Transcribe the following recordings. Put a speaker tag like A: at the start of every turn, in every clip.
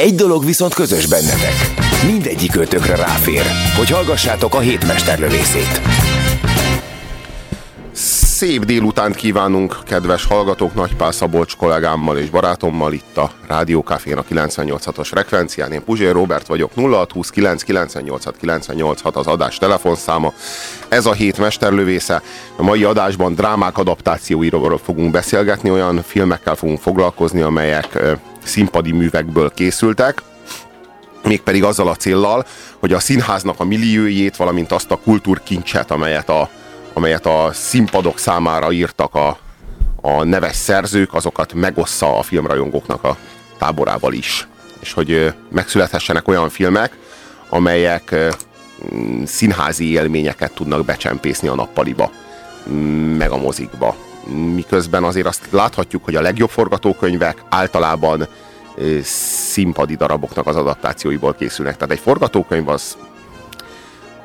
A: Egy dolog viszont közös bennetek. Mindegyik ötökre ráfér, hogy hallgassátok a hétmesterlövészét.
B: Szép délutánt kívánunk, kedves hallgatók, Nagypál Szabolcs kollégámmal és barátommal itt a Rádió Cafén a 98.6-os frekvencián. Én Puzsér Robert vagyok, 0629 986 986 az adás telefonszáma. Ez a hét mesterlövésze. A mai adásban drámák adaptációiról fogunk beszélgetni, olyan filmekkel fogunk foglalkozni, amelyek színpadi művekből készültek mégpedig azzal a céllal, hogy a színháznak a milliójét, valamint azt a kultúrkincset, amelyet a, amelyet a színpadok számára írtak a, a neves szerzők, azokat megossza a filmrajongóknak a táborával is. És hogy megszülethessenek olyan filmek, amelyek mm, színházi élményeket tudnak becsempészni a nappaliba, mm, meg a mozikba. Miközben azért azt láthatjuk, hogy a legjobb forgatókönyvek általában színpadi daraboknak az adaptációiból készülnek. Tehát egy forgatókönyv az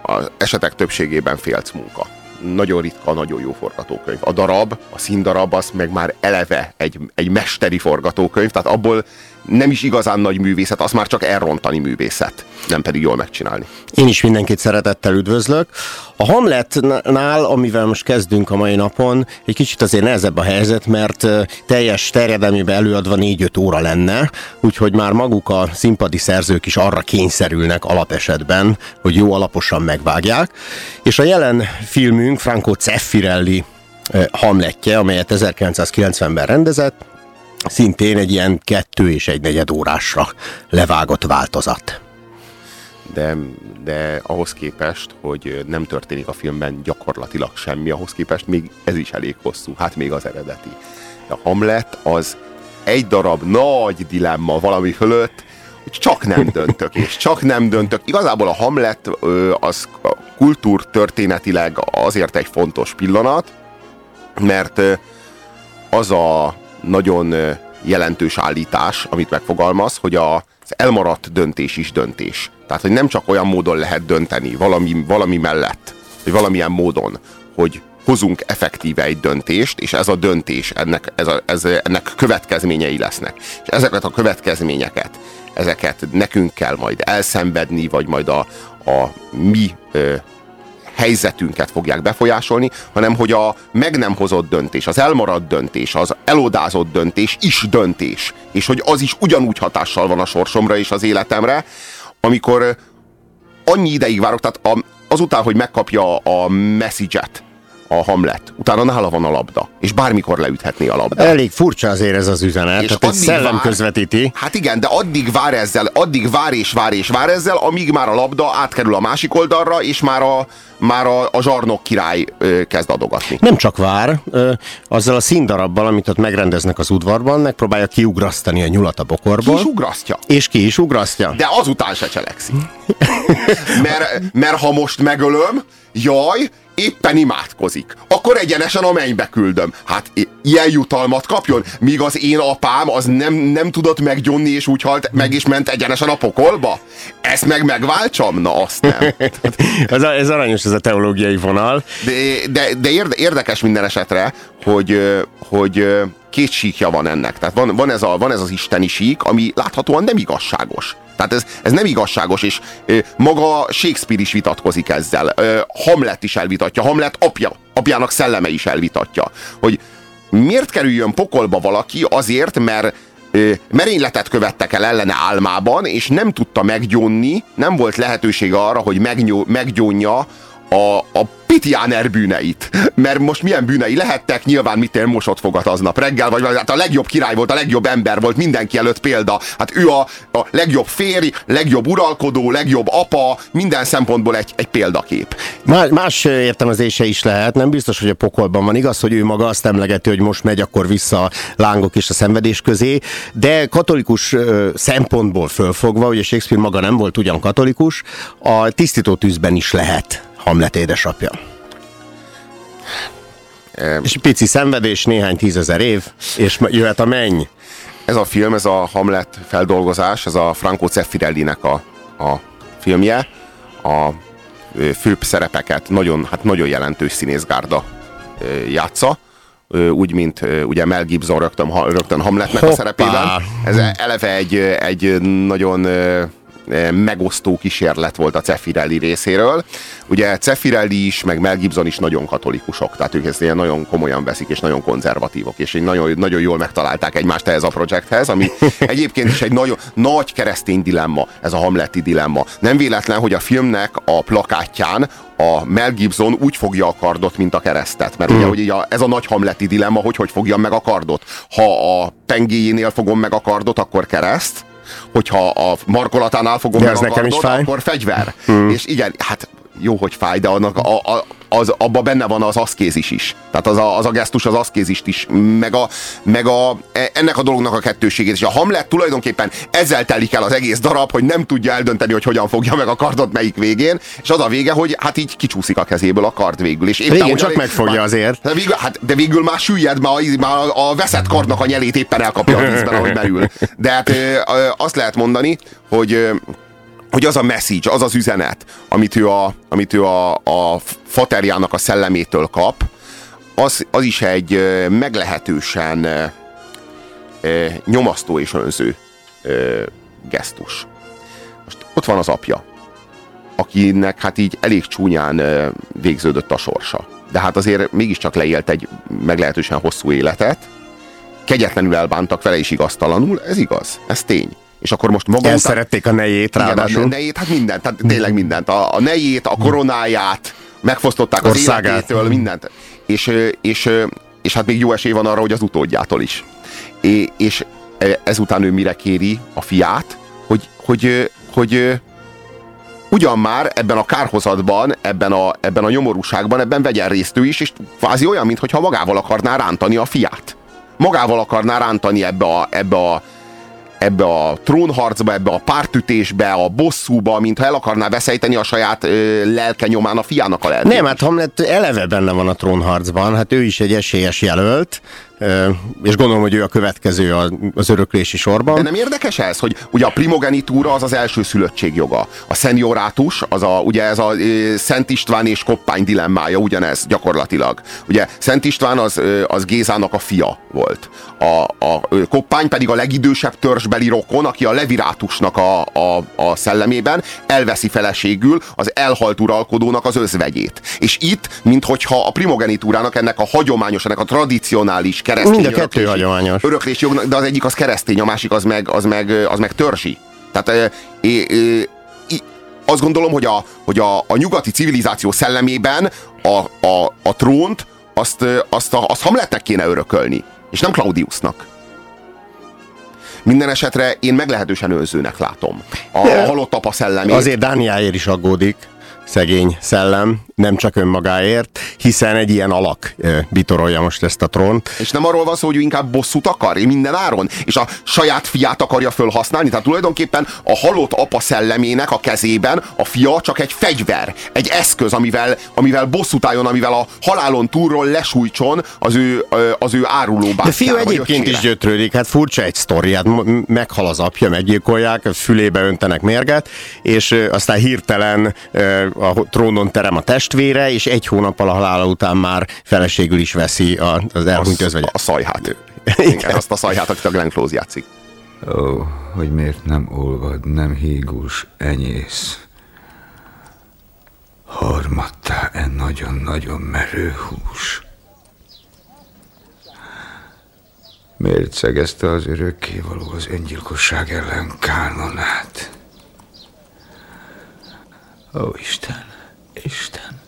B: az esetek többségében félc munka. Nagyon ritka, nagyon jó forgatókönyv. A darab, a színdarab, az meg már eleve egy, egy mesteri forgatókönyv, tehát abból nem is igazán nagy művészet, az már csak elrontani művészet, nem pedig jól megcsinálni.
C: Én is mindenkit szeretettel üdvözlök. A Hamletnál, amivel most kezdünk a mai napon, egy kicsit azért nehezebb a helyzet, mert teljes terjedelmében előadva 4-5 óra lenne, úgyhogy már maguk a színpadi szerzők is arra kényszerülnek alapesetben, hogy jó alaposan megvágják. És a jelen filmünk Franco Zeffirelli ö, Hamletje, amelyet 1990-ben rendezett, szintén egy ilyen kettő és egy negyed órásra levágott változat.
B: de, de ahhoz képest, hogy nem történik a filmben gyakorlatilag semmi, ahhoz képest még ez is elég hosszú, hát még az eredeti. A Hamlet az egy darab nagy dilemma valami fölött, hogy csak nem döntök, és csak nem döntök. Igazából a Hamlet az kultúrtörténetileg azért egy fontos pillanat, mert az a nagyon jelentős állítás, amit megfogalmaz, hogy az elmaradt döntés is döntés. Tehát, hogy nem csak olyan módon lehet dönteni valami, valami mellett, vagy valamilyen módon, hogy hozunk effektíve egy döntést, és ez a döntés, ennek, ez a, ez, ennek következményei lesznek. És ezeket a következményeket, ezeket nekünk kell majd elszenvedni, vagy majd a, a mi ö, helyzetünket fogják befolyásolni, hanem hogy a meg nem hozott döntés, az elmaradt döntés, az elodázott döntés is döntés, és hogy az is ugyanúgy hatással van a sorsomra és az életemre, amikor annyi ideig várok, tehát a, azután, hogy megkapja a message-et, a Hamlet. Utána nála van a labda, és bármikor leüthetné a labdát.
C: Elég furcsa azért ez az üzenet,
B: És
C: tehát egy szellem
B: vár-
C: közvetíti.
B: Hát igen, de addig vár ezzel, addig vár és vár és vár ezzel, amíg már a labda átkerül a másik oldalra, és már a, már a, a zsarnok király ö, kezd adogatni.
C: Nem csak vár, ö, azzal a színdarabbal, amit ott megrendeznek az udvarban, megpróbálja kiugrasztani a nyulat a
B: Ki
C: bokorból.
B: is ugrasztja.
C: és ki is ugrasztja.
B: De azután se cselekszik. Mert, mert ha most megölöm, jaj, éppen imádkozik. Akkor egyenesen a mennybe küldöm. Hát ilyen jutalmat kapjon, míg az én apám az nem, nem tudott meggyónni, és úgy halt meg, és ment egyenesen a pokolba? Ezt meg megváltsam? Na, azt nem.
C: ez, a, ez aranyos, ez a teológiai vonal.
B: De, de, de érde, érdekes minden esetre, hogy, hogy két síkja van ennek. Tehát van, van, ez a, van ez az isteni sík, ami láthatóan nem igazságos. Tehát ez, ez nem igazságos, és maga Shakespeare is vitatkozik ezzel. Hamlet is elvitatja, Hamlet apja, apjának szelleme is elvitatja, hogy miért kerüljön pokolba valaki azért, mert merényletet követtek el ellene álmában, és nem tudta meggyónni, nem volt lehetősége arra, hogy megnyó, meggyónja a, a Pitiáner bűneit. Mert most milyen bűnei lehettek, nyilván mit én mosott fogat aznap reggel, vagy, vagy hát a legjobb király volt, a legjobb ember volt, mindenki előtt példa. Hát ő a, a legjobb férj, legjobb uralkodó, legjobb apa, minden szempontból egy, egy példakép.
C: Más, más értelmezése is lehet, nem biztos, hogy a pokolban van. Igaz, hogy ő maga azt emlegeti, hogy most megy akkor vissza a lángok és a szenvedés közé, de katolikus szempontból fölfogva, ugye Shakespeare maga nem volt ugyan katolikus, a tisztító tűzben is lehet Hamlet édesapja. E... És pici szenvedés, néhány tízezer év, és jöhet a menny.
B: Ez a film, ez a Hamlet feldolgozás, ez a Franco Zeffirelli-nek a, a filmje. A főbb szerepeket nagyon, hát nagyon jelentős színészgárda játsza úgy, mint ugye Mel Gibson rögtön, rögtön Hamletnek Hoppá. a szerepében. Ez eleve egy, egy nagyon megosztó kísérlet volt a Cefirelli részéről. Ugye Cefirelli is, meg Mel Gibson is nagyon katolikusok, tehát ők ezt ilyen nagyon komolyan veszik, és nagyon konzervatívok, és nagyon, nagyon jól megtalálták egymást ehhez a projekthez, ami egyébként is egy nagyon nagy keresztény dilemma, ez a hamleti dilemma. Nem véletlen, hogy a filmnek a plakátján a Mel Gibson úgy fogja a kardot, mint a keresztet. Mert mm. ugye, hogy ez a nagy hamleti dilemma, hogy hogy fogjam meg a kardot. Ha a pengéjénél fogom meg a kardot, akkor kereszt, hogyha a markolatánál fogom
C: De meg a nekem is fáj.
B: akkor fegyver. Hmm. És igen, hát jó, hogy fáj, de annak a, a, az, abban benne van az aszkézis is. Tehát az a, az a gesztus az aszkézist is, meg, a, meg a, e, ennek a dolognak a kettőségét. És a Hamlet tulajdonképpen ezzel telik el az egész darab, hogy nem tudja eldönteni, hogy hogyan fogja meg a kardot melyik végén, és az a vége, hogy hát így kicsúszik a kezéből a kard végül. És
C: éppen, végül csak a, megfogja már, azért.
B: De végül, hát, de végül már süllyed, már, már a veszett kardnak a nyelét éppen elkapja a vízben, ahogy merül. De hát azt lehet mondani, hogy hogy az a message, az az üzenet, amit ő a, amit ő a, a faterjának a szellemétől kap, az, az is egy meglehetősen e, nyomasztó és önző e, gesztus. Most ott van az apja, akinek hát így elég csúnyán végződött a sorsa. De hát azért mégiscsak leélt egy meglehetősen hosszú életet, kegyetlenül elbántak vele is igaztalanul, ez igaz, ez tény és akkor most maga
C: után... szerették a nejét ráadásul. Igen,
B: a nejét, hát mindent, tehát tényleg mindent. A, a nejét, a koronáját, megfosztották az Országát. életétől, mindent. És, és, és hát még jó esély van arra, hogy az utódjától is. És, és ezután ő mire kéri a fiát, hogy, hogy, hogy ugyan már ebben a kárhozatban, ebben a, ebben a nyomorúságban, ebben vegyen részt ő is, és kvázi olyan, mintha magával akarná rántani a fiát. Magával akarná rántani ebbe a, ebbe a, ebbe a trónharcba, ebbe a pártütésbe, a bosszúba, mintha el akarná veszejteni a saját ö, lelke nyomán a fiának a lelkét.
C: Nem, hát Hamlet eleve benne van a trónharcban, hát ő is egy esélyes jelölt, és gondolom, hogy ő a következő az öröklési sorban.
B: De nem érdekes ez, hogy ugye a primogenitúra az az első szülöttség joga. A szeniorátus, az a, ugye ez a Szent István és Koppány dilemmája, ugyanez gyakorlatilag. Ugye Szent István az, az Gézának a fia volt. A, a Koppány pedig a legidősebb törzsbeli rokon, aki a levirátusnak a, a, a szellemében elveszi feleségül az elhalt uralkodónak az özvegyét. És itt, minthogyha a primogenitúrának ennek a hagyományos, ennek a tradicionális keresztény
C: Mind a kettő öröklési, hagyományos.
B: Öröklési jog, de az egyik az keresztény, a másik az meg, az meg, az meg törzsi. Tehát é, é, é, azt gondolom, hogy a, hogy a, a nyugati civilizáció szellemében a, a, a trónt azt, azt, a, azt Hamletnek kéne örökölni, és nem Claudiusnak. Minden esetre én meglehetősen őzőnek látom a, a halott apa szellemét.
C: Azért Dániáért is aggódik szegény szellem, nem csak önmagáért, hiszen egy ilyen alak bitorolja most ezt a trónt.
B: És nem arról van szó, hogy ő inkább bosszút akar, minden áron, és a saját fiát akarja fölhasználni. Tehát tulajdonképpen a halott apa szellemének a kezében a fia csak egy fegyver, egy eszköz, amivel, amivel bosszút álljon, amivel a halálon túlról lesújtson az ő, az ő áruló
C: De fiú egyébként is gyötrődik, hát furcsa egy sztori, hát meghal az apja, meggyilkolják, fülébe öntenek mérget, és aztán hirtelen a trónon terem a testvére, és egy hónappal a halála után már feleségül is veszi a, az elhunyt özvegyet.
B: A szajhát. Igen. Azt a szajhát, akit a Glenn Close játszik.
D: Ó, hogy miért nem olvad, nem hígus, enyész. Harmattá e nagyon-nagyon merő hús. Miért szegezte az örökkévaló az öngyilkosság ellen kánonát? Ó, Isten, Isten,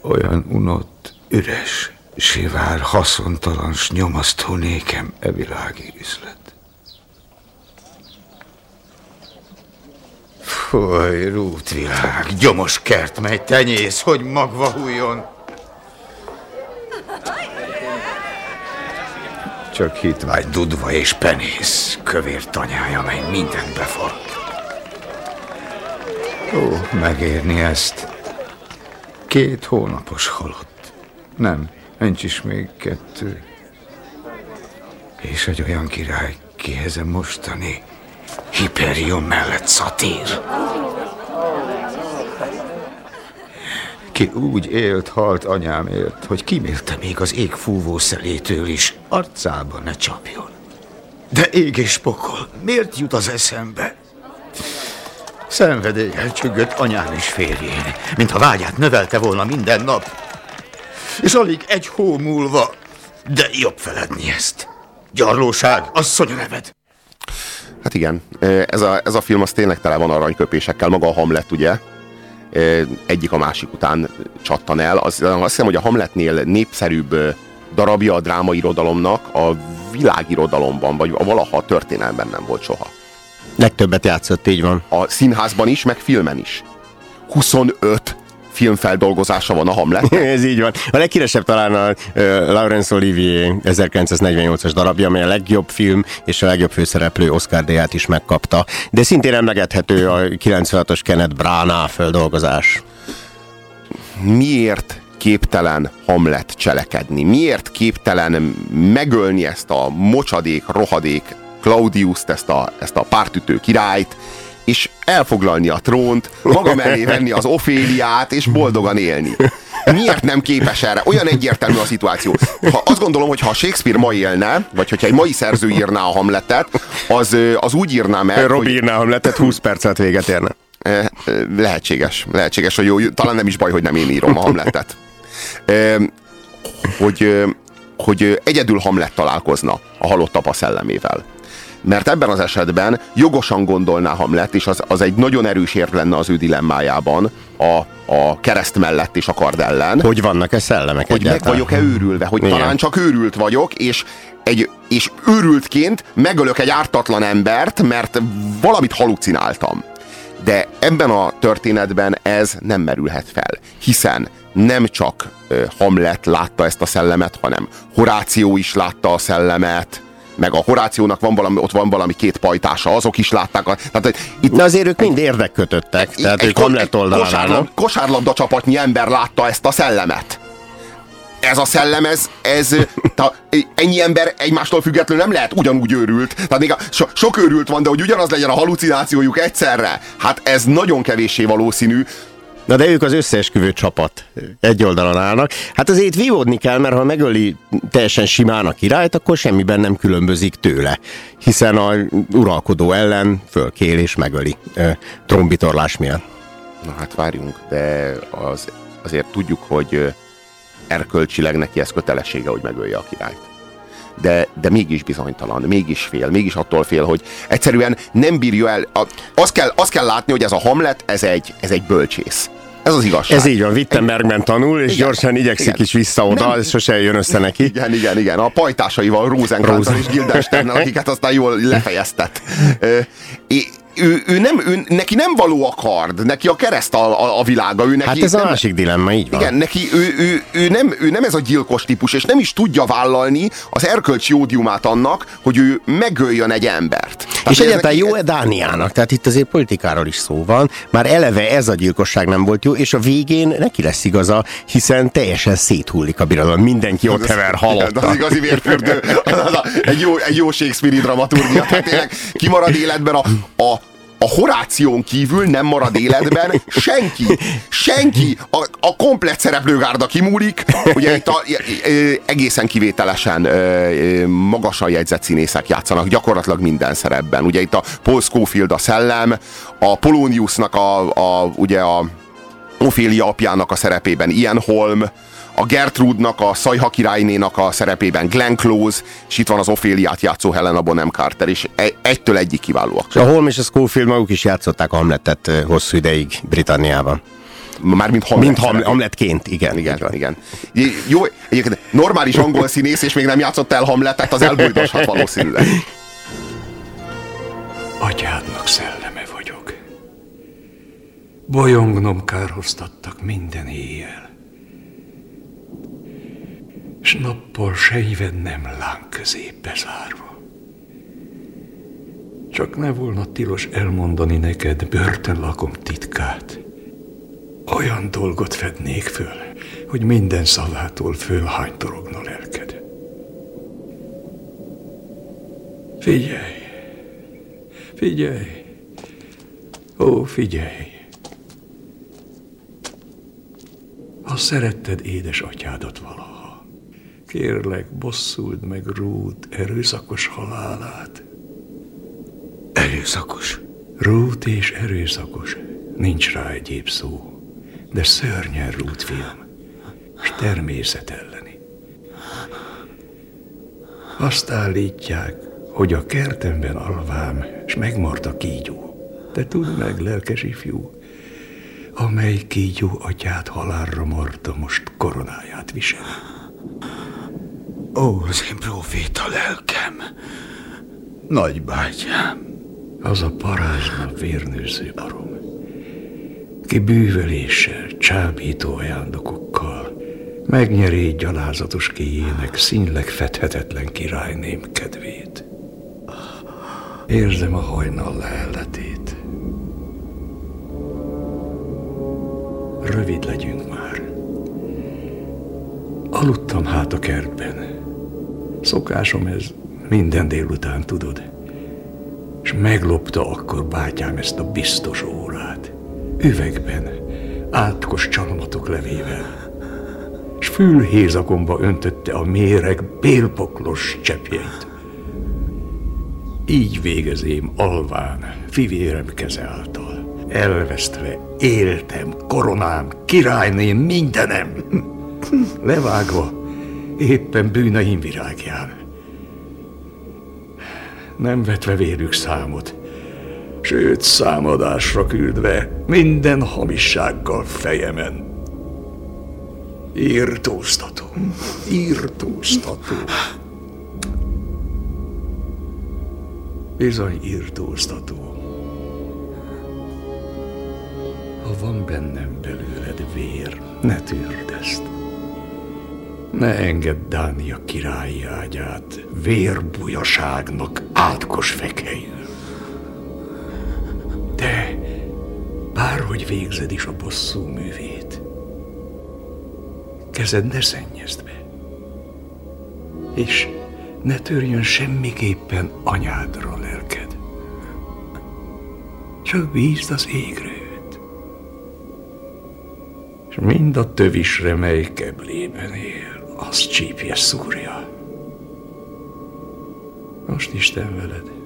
D: olyan unott, üres, sivár, haszontalan, s nyomasztó nékem e világi üzlet. Foly, rútvilág, gyomos kert, mely tenyész, hogy magva hújjon. Csak hitvágy dudva és penész, kövér tanyája, mely mindent beforg. Ó, megérni ezt. Két hónapos halott. Nem, nincs is még kettő. És egy olyan király, kihez a mostani Hyperion mellett szatír. Ki úgy élt, halt anyámért, hogy kimélte még az ég fúvó szelétől is, arcába ne csapjon. De ég és pokol, miért jut az eszembe? Szenvedéllyel csüggött anyám és férjén, mintha vágyát növelte volna minden nap. És alig egy hó múlva, de jobb feledni ezt. Gyarlóság, asszony neved.
B: Hát igen, ez a, ez a film az tényleg tele van aranyköpésekkel, maga a Hamlet, ugye? Egyik a másik után csattan el. Az, azt hiszem, hogy a Hamletnél népszerűbb darabja a drámairodalomnak a világirodalomban, vagy a valaha a történelemben nem volt soha.
C: Legtöbbet játszott, így van.
B: A színházban is, meg filmen is. 25 filmfeldolgozása van a Hamlet.
C: Ez így van. A leghíresebb talán a uh, Laurence Olivier 1948-as darabja, amely a legjobb film és a legjobb főszereplő Oscar díját is megkapta. De szintén emlegethető a 96-os Kenneth Branagh földolgozás.
B: Miért képtelen Hamlet cselekedni? Miért képtelen megölni ezt a mocsadék, rohadék Claudius-t, ezt a, ezt a pártütő királyt, és elfoglalni a trónt, maga mellé venni az Oféliát, és boldogan élni. Miért nem képes erre? Olyan egyértelmű a szituáció. Ha azt gondolom, hogy ha Shakespeare ma élne, vagy hogyha egy mai szerző írná a Hamletet, az, az úgy írná meg,
C: Robi hogy... írná a Hamletet, 20 percet véget érne.
B: Lehetséges. Lehetséges, hogy jó, talán nem is baj, hogy nem én írom a Hamletet. Hogy, hogy egyedül Hamlet találkozna a halott apa szellemével mert ebben az esetben jogosan gondolná Hamlet, és az, az egy nagyon erős érv lenne az ő dilemmájában a, a kereszt mellett és a kard ellen.
C: Hogy vannak-e szellemek
B: Hogy egyáltalán? meg vagyok-e őrülve, hogy Igen. talán csak őrült vagyok, és egy, és őrültként megölök egy ártatlan embert, mert valamit halucináltam. De ebben a történetben ez nem merülhet fel, hiszen nem csak Hamlet látta ezt a szellemet, hanem Horáció is látta a szellemet, meg a Horációnak van valami, ott van valami két pajtása, azok is látták. A, tehát,
C: itt, De azért ők mind érdekkötöttek, tehát ők Hamlet oldalán kosárlabda,
B: kosárlabda csapatnyi ember látta ezt a szellemet. Ez a szellem, ez, ez ta, ennyi ember egymástól függetlenül nem lehet ugyanúgy őrült. Tehát még a, so, sok őrült van, de hogy ugyanaz legyen a halucinációjuk egyszerre. Hát ez nagyon kevéssé valószínű.
C: Na de ők az összeesküvő csapat egy oldalon állnak. Hát azért vívódni kell, mert ha megöli teljesen simán a királyt, akkor semmiben nem különbözik tőle. Hiszen a uralkodó ellen fölkél és megöli e, trombitorlás miatt.
B: Na hát várjunk, de az, azért tudjuk, hogy erkölcsileg neki ez kötelessége, hogy megölje a királyt. De, de mégis bizonytalan, mégis fél, mégis attól fél, hogy egyszerűen nem bírja el. Azt kell, azt kell látni, hogy ez a Hamlet, ez egy, ez egy bölcsész. Ez az igazság.
C: Ez így van, Wittenbergben tanul, és igen, gyorsan igyekszik igen. is vissza oda, nem, sose jön össze neki.
B: Igen, igen, igen. A pajtásaival, Rosenkrantz és Guildensternnel, akiket aztán jól lefejeztet ő, ő nem, ő, neki nem való a kard, neki a kereszt a, a, a világa. Ő neki
C: hát ez
B: nem,
C: a másik dilemma, így van.
B: Igen, neki ő, ő, ő, nem, ő nem ez a gyilkos típus, és nem is tudja vállalni az erkölcsi ódiumát annak, hogy ő megöljön egy embert.
C: Tehát és egyáltalán jó-e Dániának? Tehát itt azért politikáról is szó van. Már eleve ez a gyilkosság nem volt jó, és a végén neki lesz igaza, hiszen teljesen széthullik a birodalom. Mindenki ott hever halott.
B: Az igazi vérfürdő. egy, jó, egy jó Shakespeare-i dramaturgia. Tehát tényleg kimarad életben a, a a Horáción kívül nem marad életben senki. Senki. A, a komplet szereplőgárda kimúlik. Ugye itt a, egészen kivételesen magasan jegyzett színészek játszanak gyakorlatilag minden szerepben. Ugye itt a Paul Schofield a szellem, a Poloniusnak a, a ugye a Ophélia apjának a szerepében Ian Holm, a Gertrudnak, a Szajha királynénak a szerepében Glenn Close, és itt van az Oféliát játszó Helena Bonham Carter, és e- egytől egyik kiválóak.
C: A Holmes és a Schofield maguk is játszották a Hamletet hosszú ideig Britanniában.
B: Mármint Hamlet.
C: Mint Ham, Hamletként, igen.
B: Igen, igen. Jó, egyébként normális angol színész, és még nem játszott el Hamletet, az elbújdoshat valószínűleg.
E: Atyádnak szelleme vagyok. Bolyongnom kárhoztattak minden éjjel. S nappal sejved nem láng közé bezárva. Csak ne volna tilos elmondani neked börtönlakom titkát. Olyan dolgot fednék föl, hogy minden szavától fölhánytorogna lelked. Figyelj! Figyelj! Ó, figyelj! Ha szeretted édes atyádat valaha, kérlek, bosszuld meg Rút erőszakos halálát.
D: Erőszakos?
E: Rút és erőszakos. Nincs rá egyéb szó, de szörnyen Rút fiam, és természet elleni. Azt állítják, hogy a kertemben alvám, és megmart a kígyó. De tudd meg, lelkes ifjú, amely kígyó atyát halálra marta, most koronáját visel.
D: Ó, az én proféta lelkem, nagybátyám.
E: Az a parázsna vérnőző barom, ki bűveléssel, csábító ajándékokkal megnyeri gyalázatos kijének színleg fedhetetlen királyném kedvét. Érzem a hajnal lelletét. Rövid legyünk már. Aludtam hát a kertben. Szokásom ez minden délután, tudod. És meglopta akkor bátyám ezt a biztos órát. Üvegben, átkos csalmatok levével. És fülhézakomba öntötte a méreg bélpoklos cseppjeit. Így végezém alván, fivérem keze által. Elvesztve éltem, koronám, királyném, mindenem. Levágva, éppen bűneim virágján. Nem vetve vérük számot, sőt számadásra küldve minden hamissággal fejemen. Írtóztató, írtóztató. Bizony írtóztató. Ha van bennem belőled vér, ne tűrd ezt. Ne engedd Dánia királyi ágyát vérbujaságnak átkos fekejül. De bárhogy végzed is a bosszú művét, kezed ne szennyezd be. És ne törjön semmiképpen anyádra lelked. Csak bízd az égrőt. És mind a tövisre, mely keblében él, az csípje szúrja. Most Isten veled.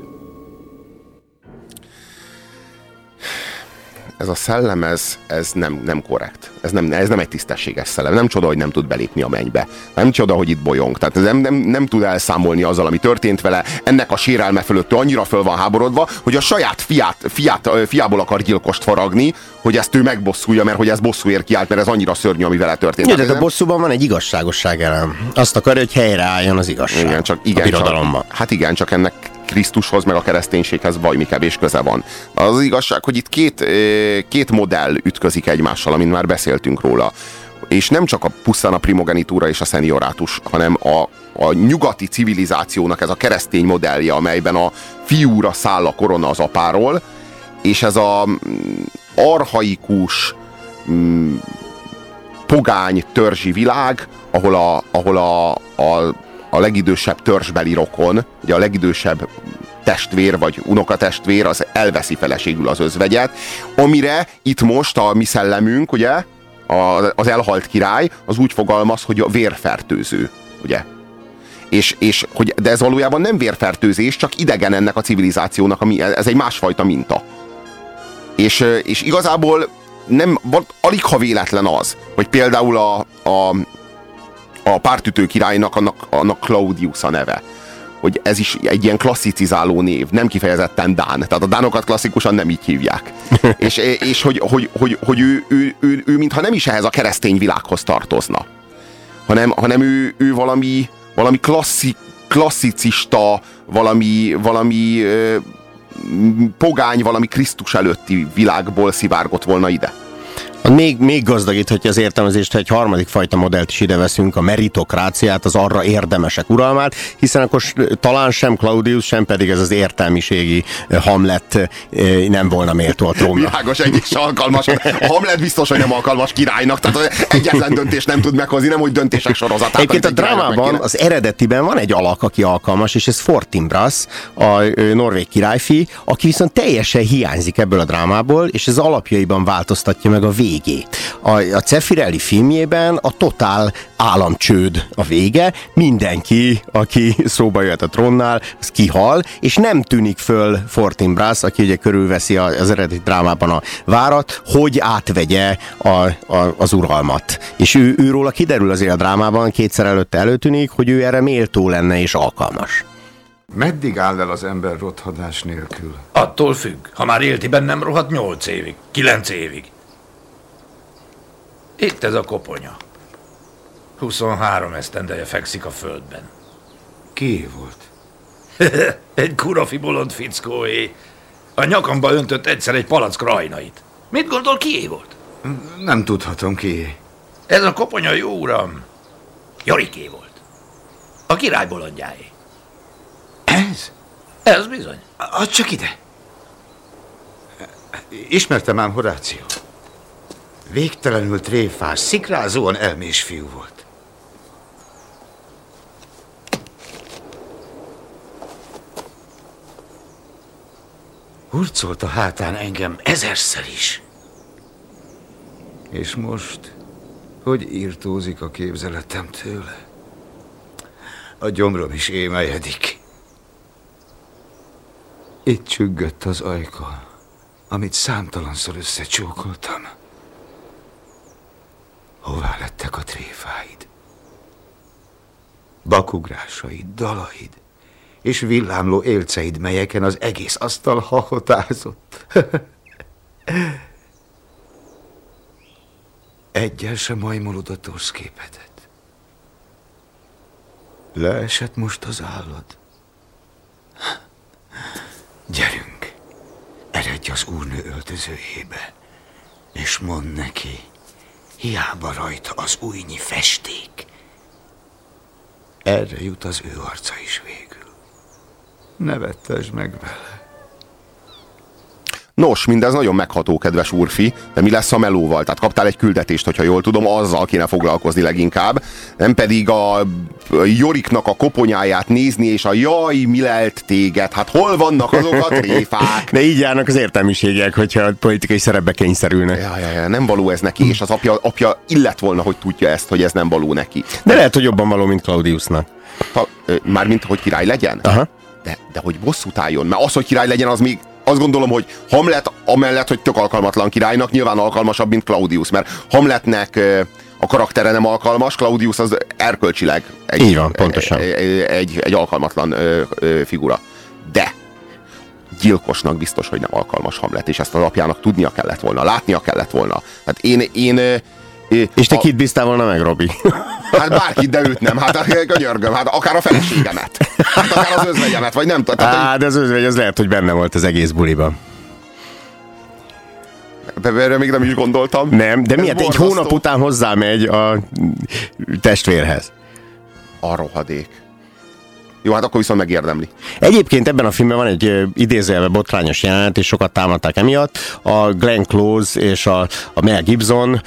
B: Ez a szellem, ez, ez nem, nem korrekt. Ez nem, ez nem egy tisztességes szellem. Nem csoda, hogy nem tud belépni a mennybe. Nem csoda, hogy itt bolyong. Tehát ez nem, nem, nem tud elszámolni azzal, ami történt vele. Ennek a sérelme fölött annyira föl van háborodva, hogy a saját fiát, fiát, fiából akar gyilkost faragni, hogy ezt ő megbosszulja, mert hogy ez bosszúért kiállt, mert ez annyira szörnyű, ami vele történt.
C: Igen, de a bosszúban van egy igazságosság elem. Azt akarja, hogy helyreálljon az igazság.
B: Igen, csak, igen, csak, hát igen, csak ennek Krisztushoz, meg a kereszténységhez bajmi kevés köze van. Az, az igazság, hogy itt két, két modell ütközik egymással, amint már beszéltünk róla. És nem csak a pusztán a primogenitúra és a szeniorátus, hanem a, a nyugati civilizációnak ez a keresztény modellje, amelyben a fiúra száll a korona az apáról, és ez a mm, arhaikus, mm, pogány törzsi világ, ahol a, ahol a, a a legidősebb törzsbeli rokon, ugye a legidősebb testvér vagy unokatestvér az elveszi feleségül az özvegyet, amire itt most a mi szellemünk, ugye, az elhalt király, az úgy fogalmaz, hogy a vérfertőző, ugye. És, és hogy, de ez valójában nem vérfertőzés, csak idegen ennek a civilizációnak, ami, ez egy másfajta minta. És, és igazából nem, alig ha véletlen az, hogy például a, a, a pártütő királynak annak, annak Claudius a neve. hogy ez is egy ilyen klasszicizáló név, nem kifejezetten Dán. Tehát a Dánokat klasszikusan nem így hívják. és és hogy, hogy, hogy, hogy ő, ő, ő, ő, mintha nem is ehhez a keresztény világhoz tartozna, hanem, hanem ő, ő valami, valami klasszik, klasszicista, valami, valami ö, pogány, valami Krisztus előtti világból szivárgott volna ide.
C: Még, még gazdagíthatja az értelmezést, ha egy harmadik fajta modellt is ide veszünk, a meritokráciát, az arra érdemesek uralmát, hiszen akkor talán sem Claudius, sem pedig ez az értelmiségi Hamlet nem volna méltó a trónra.
B: Világos, egyik se alkalmas. A Hamlet biztos, hogy nem alkalmas királynak, tehát egyetlen döntés nem tud meghozni, nem úgy döntések sorozatát.
C: Egyébként a drámában, az eredetiben van egy alak, aki alkalmas, és ez Fortinbras, a norvég királyfi, aki viszont teljesen hiányzik ebből a drámából, és ez alapjaiban változtatja meg a vég végét. A, a Cefirelli filmjében a totál államcsőd a vége, mindenki, aki szóba jött a trónnál, az kihal, és nem tűnik föl Fortinbras, aki ugye körülveszi az eredeti drámában a várat, hogy átvegye a, a, az uralmat. És ő, őról kiderül azért a drámában, kétszer előtte előtűnik, hogy ő erre méltó lenne és alkalmas.
D: Meddig áll el az ember rothadás nélkül?
E: Attól függ. Ha már élti bennem rohadt nyolc évig, kilenc évig. Itt ez a koponya. 23 esztendeje fekszik a földben.
D: Ki volt?
E: egy kurafi bolond fickóé. A nyakamba öntött egyszer egy palack rajnait. Mit gondol, kié volt?
D: Nem tudhatom ki.
E: Ez a koponya jó uram. Joriké volt. A király bolondjáé.
D: Ez?
E: Ez bizony.
D: Add csak ide. Ismertem ám Horációt. Végtelenül tréfás, szikrázóan elmés fiú volt. Hurcolt a hátán engem ezerszer is. És most, hogy írtózik a képzeletem tőle? A gyomrom is émeljedik. Itt csüggött az ajka, amit számtalanszor összecsókoltam. Hová lettek a tréfáid? Bakugrásaid, dalaid, és villámló élceid, melyeken az egész asztal hahotázott. Egyel sem majmolod a képedet. Leesett most az állad. Gyerünk, eredj az úrnő öltözőjébe, és mondd neki, Hiába rajta az újnyi festék. Erre jut az ő arca is végül. Nevettes meg vele.
B: Nos, mindez nagyon megható, kedves úrfi, de mi lesz a melóval? Tehát kaptál egy küldetést, hogyha jól tudom, azzal kéne foglalkozni leginkább, nem pedig a Joriknak a koponyáját nézni, és a jaj, mi lelt téged? Hát hol vannak azok a tréfák?
C: De így járnak az értelmiségek, hogyha politikai szerepbe kényszerülnek.
B: Ja, ja, ja, nem való ez neki, és az apja, apja illet volna, hogy tudja ezt, hogy ez nem való neki.
C: De lehet, hogy jobban való, mint Claudiusnak.
B: Ha, mármint, hogy király legyen?
C: Aha.
B: De, de hogy bosszút álljon, mert az, hogy király legyen, az még azt gondolom, hogy Hamlet amellett, hogy tök alkalmatlan királynak, nyilván alkalmasabb, mint Claudius, mert Hamletnek a karaktere nem alkalmas, Claudius az erkölcsileg
C: egy, Így van, pontosan.
B: Egy, egy, egy alkalmatlan ö, ö, figura. De gyilkosnak biztos, hogy nem alkalmas Hamlet, és ezt az apjának tudnia kellett volna, látnia kellett volna. Hát én, én
C: és te a... kit bíztál volna meg, Robi?
B: Hát bárkit, de őt nem. Hát könyörgöm, hát akár a feleségemet. Hát akár az özvegyemet, vagy nem tudom.
C: Hát de az özvegy az lehet, hogy benne volt az egész buliban.
B: Erre még nem is gondoltam.
C: Nem, de miért egy hónap után hozzámegy a testvérhez?
B: A rohadék. Jó, hát akkor viszont megérdemli.
C: Egyébként ebben a filmben van egy idézőjelve botrányos jelenet, és sokat támadták emiatt. A Glenn Close és a, a Mel Gibson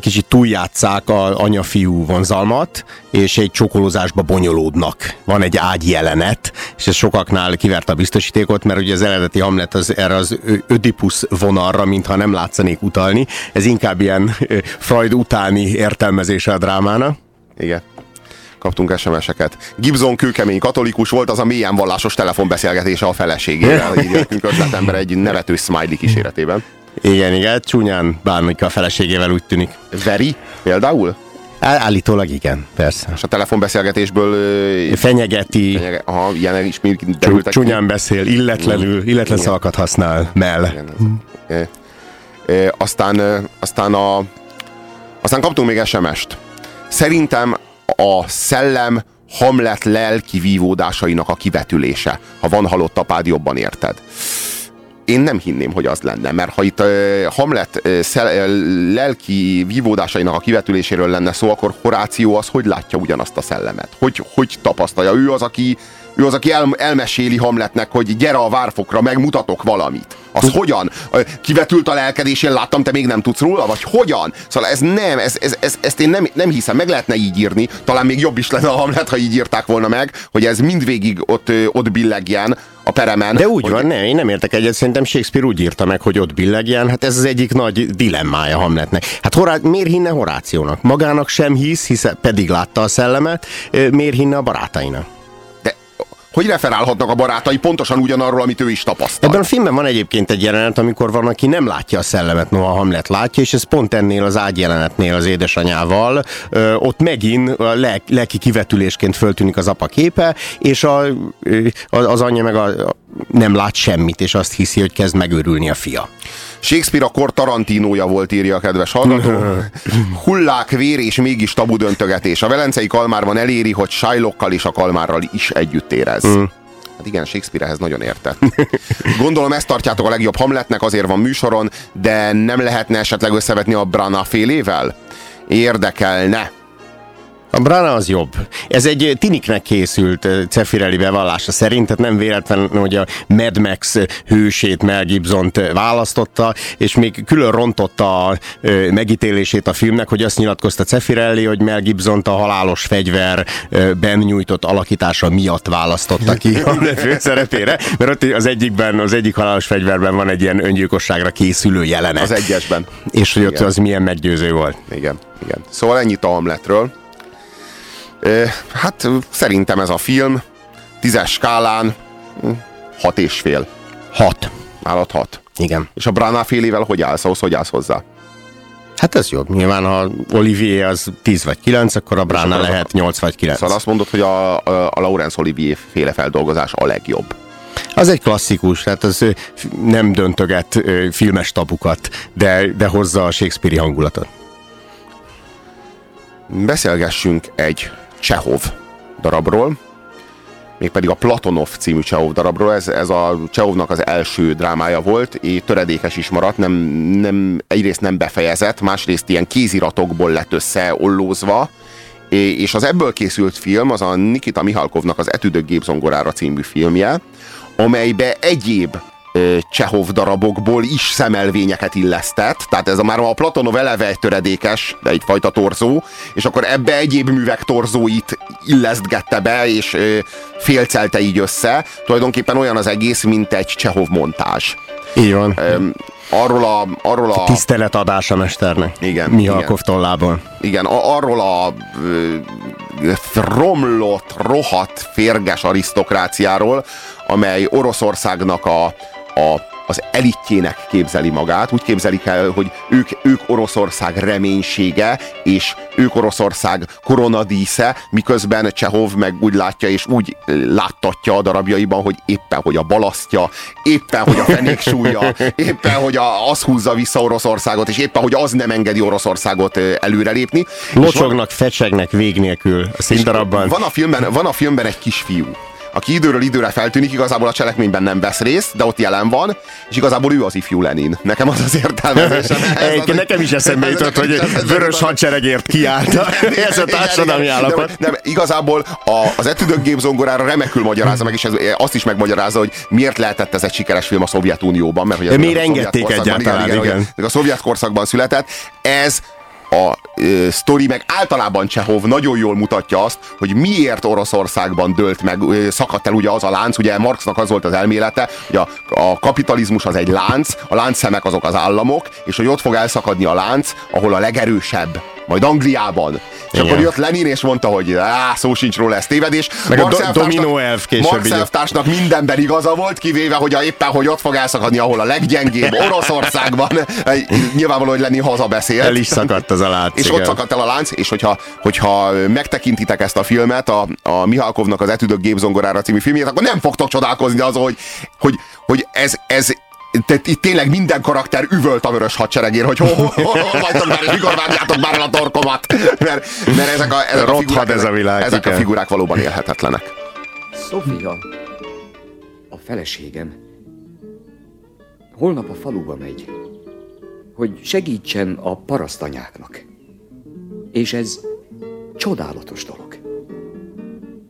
C: kicsit túljátszák a anya-fiú vonzalmat, és egy csokolózásba bonyolódnak. Van egy ágy jelenet, és ez sokaknál kivert a biztosítékot, mert ugye az eredeti Hamlet az erre az Ödipus vonalra, mintha nem látszanék utalni. Ez inkább ilyen Freud utáni értelmezése a drámának.
B: Igen kaptunk SMS-eket. Gibson kőkemény katolikus volt, az a mélyen vallásos telefonbeszélgetése a feleségével, így nekünk ötletember egy nevető smiley kíséretében.
C: Igen, igen, csúnyán bánik a feleségével úgy tűnik.
B: Veri például?
C: Állítólag igen, persze.
B: És a telefonbeszélgetésből
C: Fenyegeti,
B: fenyege- aha, ilyenek is derültek
C: csúnyán beszél, illetlenül, illetlen
B: Igen.
C: szavakat használ, mell.
B: Igen, ez- aztán, aztán, a, aztán kaptunk még SMS-t. Szerintem a szellem Hamlet lelki vívódásainak a kivetülése. Ha van halott apád, jobban érted. Én nem hinném, hogy az lenne, mert ha itt uh, Hamlet uh, szel, lelki vívódásainak a kivetüléséről lenne szó, akkor Horáció az hogy látja ugyanazt a szellemet? Hogy, hogy tapasztalja? Ő az, aki, ő az, aki el, elmeséli Hamletnek, hogy gyere a várfokra, megmutatok valamit. Az hogyan? Ö, Kivetült a lelked, és én láttam, te még nem tudsz róla? Vagy hogyan? Szóval ez nem, ez, ez, ez, ezt én nem, nem hiszem, meg lehetne így írni. Talán még jobb is lenne a Hamlet, ha így írták volna meg, hogy ez mindvégig ott, ott billegjen a peremen.
C: De úgy
B: hogy,
C: van, nem, én nem értek egyet, szerintem Shakespeare úgy írta meg, hogy ott billegjen, hát ez az egyik nagy dilemmája Hamletnek. Hát Horá- miért hinne Horációnak? Magának sem hisz, hiszen pedig látta a szellemet, miért hinne a barátainak?
B: Hogy referálhatnak a barátai pontosan ugyanarról, amit ő is tapasztal?
C: Ebben a filmben van egyébként egy jelenet, amikor van, aki nem látja a szellemet, noha Hamlet látja, és ez pont ennél az ágyjelenetnél az édesanyával, ö, ott megint a lel- lelki kivetülésként föltűnik az apa képe, és a, az, anyja meg a, nem lát semmit, és azt hiszi, hogy kezd megőrülni a fia.
B: Shakespeare a kor Tarantinója volt, írja a kedves hallgató. Hullák, vér és mégis tabu döntögetés. A velencei kalmárban eléri, hogy Shylockkal és a kalmárral is együtt érez. Hát igen, Shakespeare ehhez nagyon értett. Gondolom ezt tartjátok a legjobb Hamletnek, azért van műsoron, de nem lehetne esetleg összevetni a Brana félével? Érdekelne.
C: A Brana az jobb. Ez egy tiniknek készült eh, Cefirelli bevallása szerint, tehát nem véletlen, hogy a Mad Max hősét Mel gibson választotta, és még külön rontotta a eh, megítélését a filmnek, hogy azt nyilatkozta Cefirelli, hogy Mel gibson a halálos fegyverben nyújtott alakítása miatt választotta ki a főszerepére, mert ott az egyikben, az egyik halálos fegyverben van egy ilyen öngyilkosságra készülő jelenet.
B: Az egyesben.
C: És hogy ott
B: Igen.
C: az milyen meggyőző volt.
B: Igen, igen. Szóval ennyit a Hamletről. Hát szerintem ez a film tízes skálán hm, hat és fél.
C: Hat.
B: Állat hat.
C: Igen.
B: És a Brana félével hogy állsz ahhoz, hogy állsz hozzá?
C: Hát ez jobb. Nyilván, ha Olivier az 10 vagy 9, akkor a Brána lehet 8 vagy 9.
B: Szóval azt mondod, hogy a, a, a Laurence Olivier féle feldolgozás a legjobb.
C: Az egy klasszikus, tehát az nem döntöget filmes tabukat, de, de hozza a Shakespeare hangulatot.
B: Beszélgessünk egy Csehov darabról, mégpedig a Platonov című Csehov darabról. Ez, ez a Csehovnak az első drámája volt, és töredékes is maradt, nem, nem, egyrészt nem befejezett, másrészt ilyen kéziratokból lett összeollózva, és az ebből készült film az a Nikita Mihalkovnak az Etüdök gépzongorára című filmje, amelybe egyéb Csehov darabokból is szemelvényeket illesztett, tehát ez a már a Platonov eleve egy töredékes, de egyfajta torzó, és akkor ebbe egyéb művek torzóit illesztgette be, és félcelte így össze. Tulajdonképpen olyan az egész, mint egy Csehov montázs.
C: Így van.
B: Öm, arról a, arról a
C: Tiszteletadás a mesternek.
B: Igen,
C: Mihalkov tollából.
B: igen, arról a romlott, rohadt, férges arisztokráciáról, amely Oroszországnak a, a, az elitjének képzeli magát. Úgy képzelik el, hogy ők, ők Oroszország reménysége, és ők Oroszország koronadísze, miközben Csehov meg úgy látja, és úgy láttatja a darabjaiban, hogy éppen, hogy a balasztja, éppen, hogy a fenék súlya, éppen, hogy a, az húzza vissza Oroszországot, és éppen, hogy az nem engedi Oroszországot előrelépni. És van-
C: Locsognak, fecsegnek vég nélkül a színdarabban.
B: van a, filmben, van a filmben egy kisfiú, aki időről időre feltűnik, igazából a cselekményben nem vesz részt, de ott jelen van, és igazából ő az ifjú Lenin. Nekem az az értelmezésem.
C: Egyébként nekem is eszembe jutott, hogy
B: ez- ez-
C: vörös hadseregért kiállta. Ez a társadalmi
B: Igen, igen.
C: állapot.
B: Nem, igazából a, az etüdök gépzongorára remekül magyarázza meg, és ez, azt is megmagyarázza, hogy miért lehetett ez egy sikeres film a Szovjetunióban. Mert hogy ez
C: miért engedték egyáltalán, igen.
B: hogy még a szovjet korszakban született. Ez a ö, sztori meg általában Csehov nagyon jól mutatja azt, hogy miért Oroszországban dőlt meg, ö, szakadt el ugye az a lánc, ugye Marxnak az volt az elmélete, hogy a, a kapitalizmus az egy lánc, a láncszemek azok az államok, és hogy ott fog elszakadni a lánc, ahol a legerősebb majd Angliában. És
C: Igen.
B: akkor jött Lenin, és mondta, hogy á, szó sincs róla, ez tévedés.
C: Meg a
B: Marx
C: do-
B: elvtársnak-
C: dominó elv később
B: Marx mindenben igaza volt, kivéve, hogy a, éppen, hogy ott fog elszakadni, ahol a leggyengébb Oroszországban. Nyilvánvaló, hogy Lenin hazabeszélt.
C: El is szakadt az a lánc.
B: És
C: igen.
B: ott szakadt el a lánc, és hogyha, hogyha megtekintitek ezt a filmet, a, a Mihalkovnak az Etüdök gépzongorára című filmjét, akkor nem fogtok csodálkozni azon, hogy, hogy, hogy ez, ez itt tényleg minden karakter üvölt a vörös hadseregér, hogy hol, hol, hol, hol vagytok már, és mikor vágjátok már el a torkomat. Mert, mert ezek a, ezek a figurák,
C: ez a világ,
B: ezek a figurák valóban élhetetlenek.
F: Szofia, a feleségem, holnap a faluba megy, hogy segítsen a parasztanyáknak. És ez csodálatos dolog.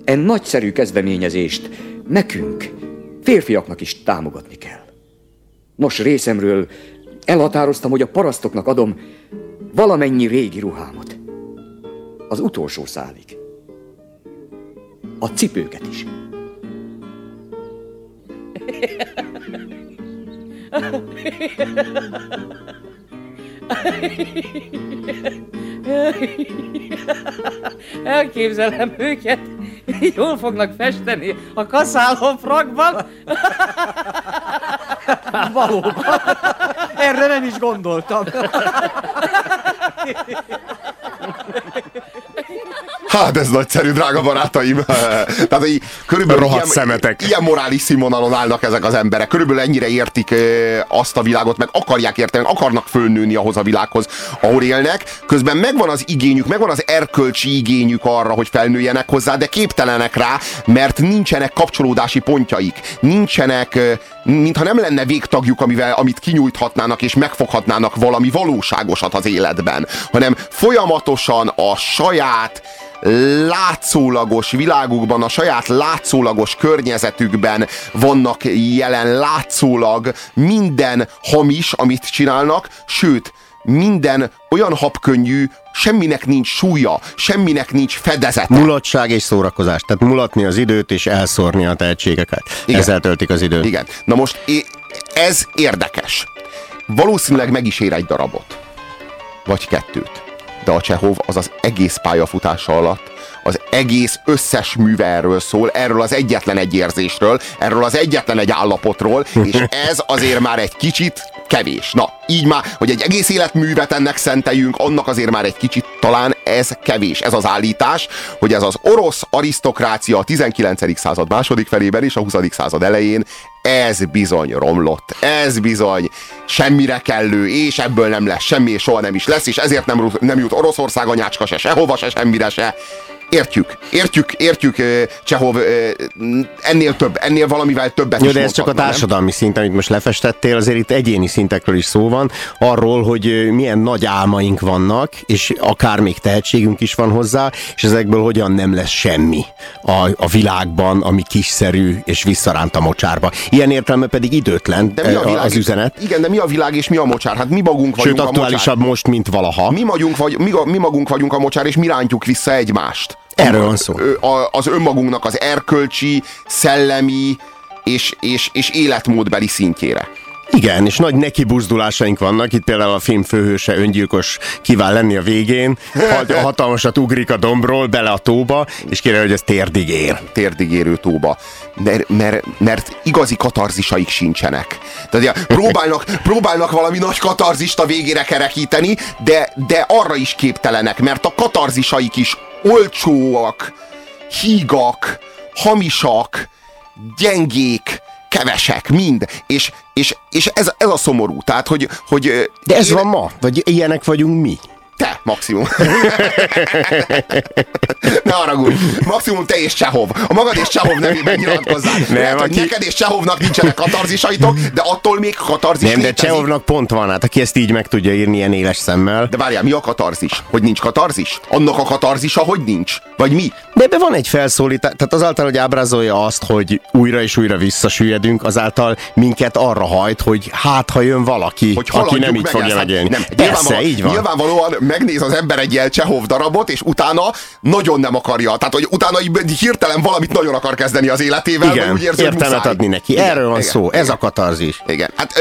F: E nagyszerű kezdeményezést nekünk, férfiaknak is támogatni kell. Nos, részemről elhatároztam, hogy a parasztoknak adom valamennyi régi ruhámot. Az utolsó szálig. A cipőket is.
G: Elképzelem őket, jól fognak festeni a kaszáló frakban.
H: Valóban. Erre nem is gondoltam.
B: Hát ez nagyszerű, drága barátaim. Tehát, hogy körülbelül
C: Rohadt
B: ilyen,
C: szemetek.
B: ilyen morális színvonalon állnak ezek az emberek. Körülbelül ennyire értik azt a világot, meg akarják érteni, akarnak fölnőni ahhoz a világhoz, ahol élnek. Közben megvan az igényük, megvan az erkölcsi igényük arra, hogy felnőjenek hozzá, de képtelenek rá, mert nincsenek kapcsolódási pontjaik. Nincsenek, mintha nem lenne végtagjuk, amivel, amit kinyújthatnának és megfoghatnának valami valóságosat az életben, hanem folyamatosan a saját látszólagos világukban, a saját látszólagos környezetükben vannak jelen látszólag minden hamis, amit csinálnak, sőt, minden olyan habkönnyű, semminek nincs súlya, semminek nincs fedezete.
C: Mulatság és szórakozás. Tehát mulatni az időt és elszórni a tehetségeket.
B: Igen.
C: Ezzel töltik az időt.
B: Igen. Na most ez érdekes. Valószínűleg meg is ér egy darabot. Vagy kettőt. De a Csehov az az egész pályafutása alatt az egész összes műve erről szól, erről az egyetlen egy érzésről, erről az egyetlen egy állapotról, és ez azért már egy kicsit kevés. Na, így már, hogy egy egész életművet ennek szenteljünk, annak azért már egy kicsit talán ez kevés. Ez az állítás, hogy ez az orosz arisztokrácia a 19. század második felében és a 20. század elején ez bizony romlott, ez bizony semmire kellő, és ebből nem lesz semmi, és soha nem is lesz, és ezért nem, nem jut Oroszország anyácska se, sehova se, semmire se. Értjük, értjük, értjük, Csehov, ennél több, ennél valamivel többet
C: Jó,
B: is
C: de ez csak a
B: mondhatna, nem?
C: társadalmi szint, amit most lefestettél, azért itt egyéni szintekről is szó van, arról, hogy milyen nagy álmaink vannak, és akár még tehetségünk is van hozzá, és ezekből hogyan nem lesz semmi a, a világban, ami kiszerű és visszaránt a mocsárba. Ilyen értelme pedig időtlen
B: De mi a világ,
C: az üzenet.
B: Igen, de mi a világ és mi a mocsár? Hát mi magunk vagyunk
C: Sőt,
B: a mocsár.
C: aktuálisabb most, mint valaha.
B: Mi, magunk vagy, mi, mi magunk vagyunk a mocsár, és mi rántjuk vissza egymást.
C: Erről van szó.
B: Az önmagunknak az erkölcsi, szellemi és, és, és életmódbeli szintjére.
C: Igen, és nagy neki buzdulásaink vannak. Itt például a film főhőse öngyilkos kíván lenni a végén. Ha- Hatalmasat ugrik a dombról bele a tóba, és kérje, hogy ez térdig ér.
B: Térdig érő tóba. Mert, mert, mert igazi katarzisaik sincsenek. Tehát próbálnak, próbálnak valami nagy katarzist a végére kerekíteni, de, de arra is képtelenek, mert a katarzisaik is olcsóak, hígak, hamisak, gyengék, kevesek, mind. És, és, és ez, ez a szomorú. Tehát, hogy, hogy
C: De ez van ma? Vagy ilyenek vagyunk mi?
B: Te, maximum. ne haragudj. Maximum te és Csehov. A magad és Csehov nevében nyilatkozzál. Nem, Lehet, hogy
C: aki-
B: neked és Csehovnak nincsenek katarzisaitok, de attól még katarzis
C: Nem, de
B: létezik.
C: Csehovnak pont van, hát aki ezt így meg tudja írni ilyen éles szemmel.
B: De várjál, mi a katarzis? Hogy nincs katarzis? Annak a katarzisa, hogy nincs? Vagy mi?
C: De ebben van egy felszólítás, tehát azáltal, hogy ábrázolja azt, hogy újra és újra visszasüllyedünk, azáltal minket arra hajt, hogy hát, ha jön valaki,
B: Hogy
C: aki nem így fogja
B: ezt.
C: megélni.
B: Nem,
C: Persze,
B: nyilvánvalóan,
C: így van.
B: Nyilvánvalóan megnéz az ember egy ilyen Csehov darabot, és utána nagyon nem akarja. Tehát, hogy utána így hirtelen valamit nagyon akar kezdeni az életével,
C: Igen,
B: úgy érzi,
C: értelmet
B: muszáj.
C: adni neki.
B: Igen,
C: Erről van
B: igen,
C: szó, ez
B: igen.
C: a katarzis.
B: Igen, hát ö,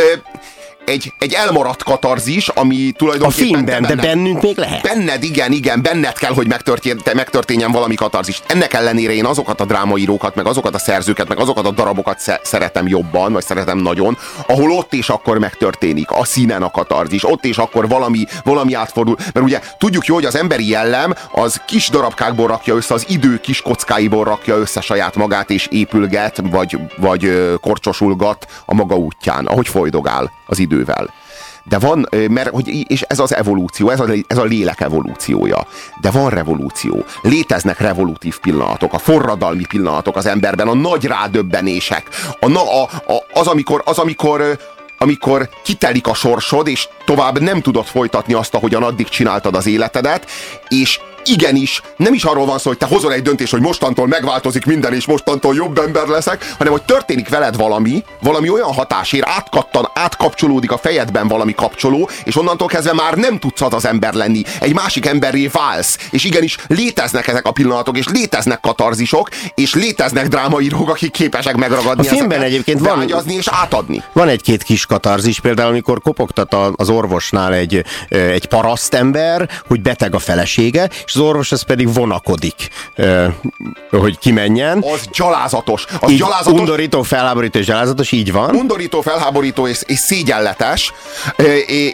B: egy, egy elmaradt katarzis, ami tulajdonképpen...
C: A filmben, de bennünk még lehet.
B: Benned, igen, igen, benned kell, hogy megtörténjen, megtörténjen valami katarzis. Ennek ellenére én azokat a drámaírókat, meg azokat a szerzőket, meg azokat a darabokat szeretem jobban, vagy szeretem nagyon, ahol ott és akkor megtörténik a színen a katarzis, ott és akkor valami, valami átfordul. Mert ugye tudjuk jó, hogy az emberi jellem az kis darabkákból rakja össze, az idő kis kockáiból rakja össze saját magát, és épülget, vagy, vagy korcsosulgat a maga útján, ahogy folydogál az idővel. De van, mert, hogy, és ez az evolúció, ez a, ez a lélek evolúciója. De van revolúció. Léteznek revolutív pillanatok, a forradalmi pillanatok az emberben, a nagy rádöbbenések. A, a, a, az, amikor, az, amikor amikor kitelik a sorsod, és tovább nem tudod folytatni azt, ahogyan addig csináltad az életedet, és igenis, nem is arról van szó, hogy te hozol egy döntést, hogy mostantól megváltozik minden, és mostantól jobb ember leszek, hanem hogy történik veled valami, valami olyan hatásér, átkattan, átkapcsolódik a fejedben valami kapcsoló, és onnantól kezdve már nem tudsz az az ember lenni. Egy másik emberré válsz. És igenis léteznek ezek a pillanatok, és léteznek katarzisok, és léteznek drámaírók, akik képesek megragadni
C: A filmben egyébként van,
B: és átadni.
C: Van egy-két kis katarzis, például amikor kopogtat az orvosnál egy, egy parasztember, hogy beteg a felesége, és az orvos ez pedig vonakodik, hogy kimenjen.
B: Az gyalázatos. Az
C: így
B: gyalázatos.
C: Undorító, felháborító és gyalázatos, így van.
B: Undorító, felháborító és, és szégyenletes,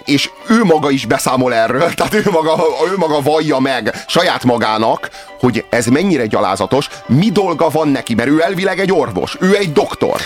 B: és ő maga is beszámol erről, tehát ő maga, ő maga vallja meg saját magának, hogy ez mennyire gyalázatos, mi dolga van neki, mert ő elvileg egy orvos, ő egy doktor.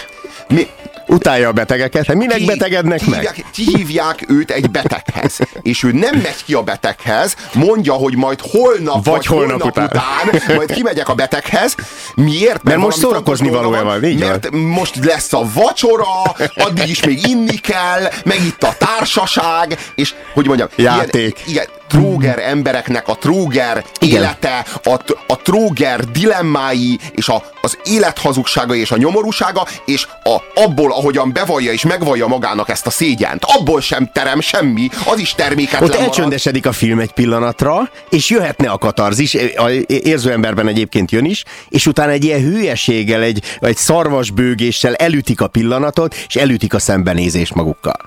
B: Mi,
C: Utálja a betegeket, hát minek ki, betegednek
B: ki,
C: meg?
B: Kihívják őt egy beteghez, és ő nem megy ki a beteghez, mondja, hogy majd holnap vagy,
C: vagy holnap, holnap
B: után. után majd kimegyek a beteghez. Miért? Mert,
C: mert most szórakozni valója van, így
B: Mert van. most lesz a vacsora, addig is még inni kell, meg itt a társaság, és hogy mondjam,
C: Játék.
B: Ilyen, igen, tróger embereknek a tróger élete, a, a tróger dilemmái, és a, az élet hazugsága és a nyomorúsága, és a, abból, ahogyan bevallja és megvallja magának ezt a szégyent, abból sem terem semmi, az is terméketlen
C: Ott elcsöndesedik a film egy pillanatra, és jöhetne a katarzis, a érző emberben egyébként jön is, és utána egy ilyen hülyeséggel, egy, egy szarvasbőgéssel elütik a pillanatot, és elütik a szembenézést magukkal.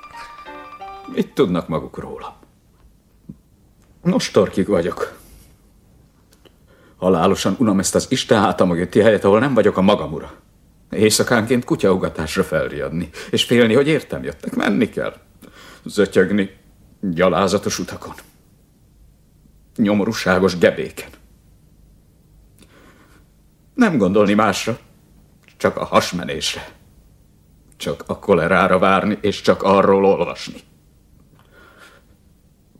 F: Mit tudnak maguk róla? Nostorkig vagyok. Halálosan unom ezt az Isten háta mögötti helyet, ahol nem vagyok a magam ura. Éjszakánként kutyaugatásra felriadni, és félni, hogy értem jöttek, menni kell. Zötyögni gyalázatos utakon. Nyomorúságos gebéken. Nem gondolni másra, csak a hasmenésre. Csak a kolerára várni, és csak arról olvasni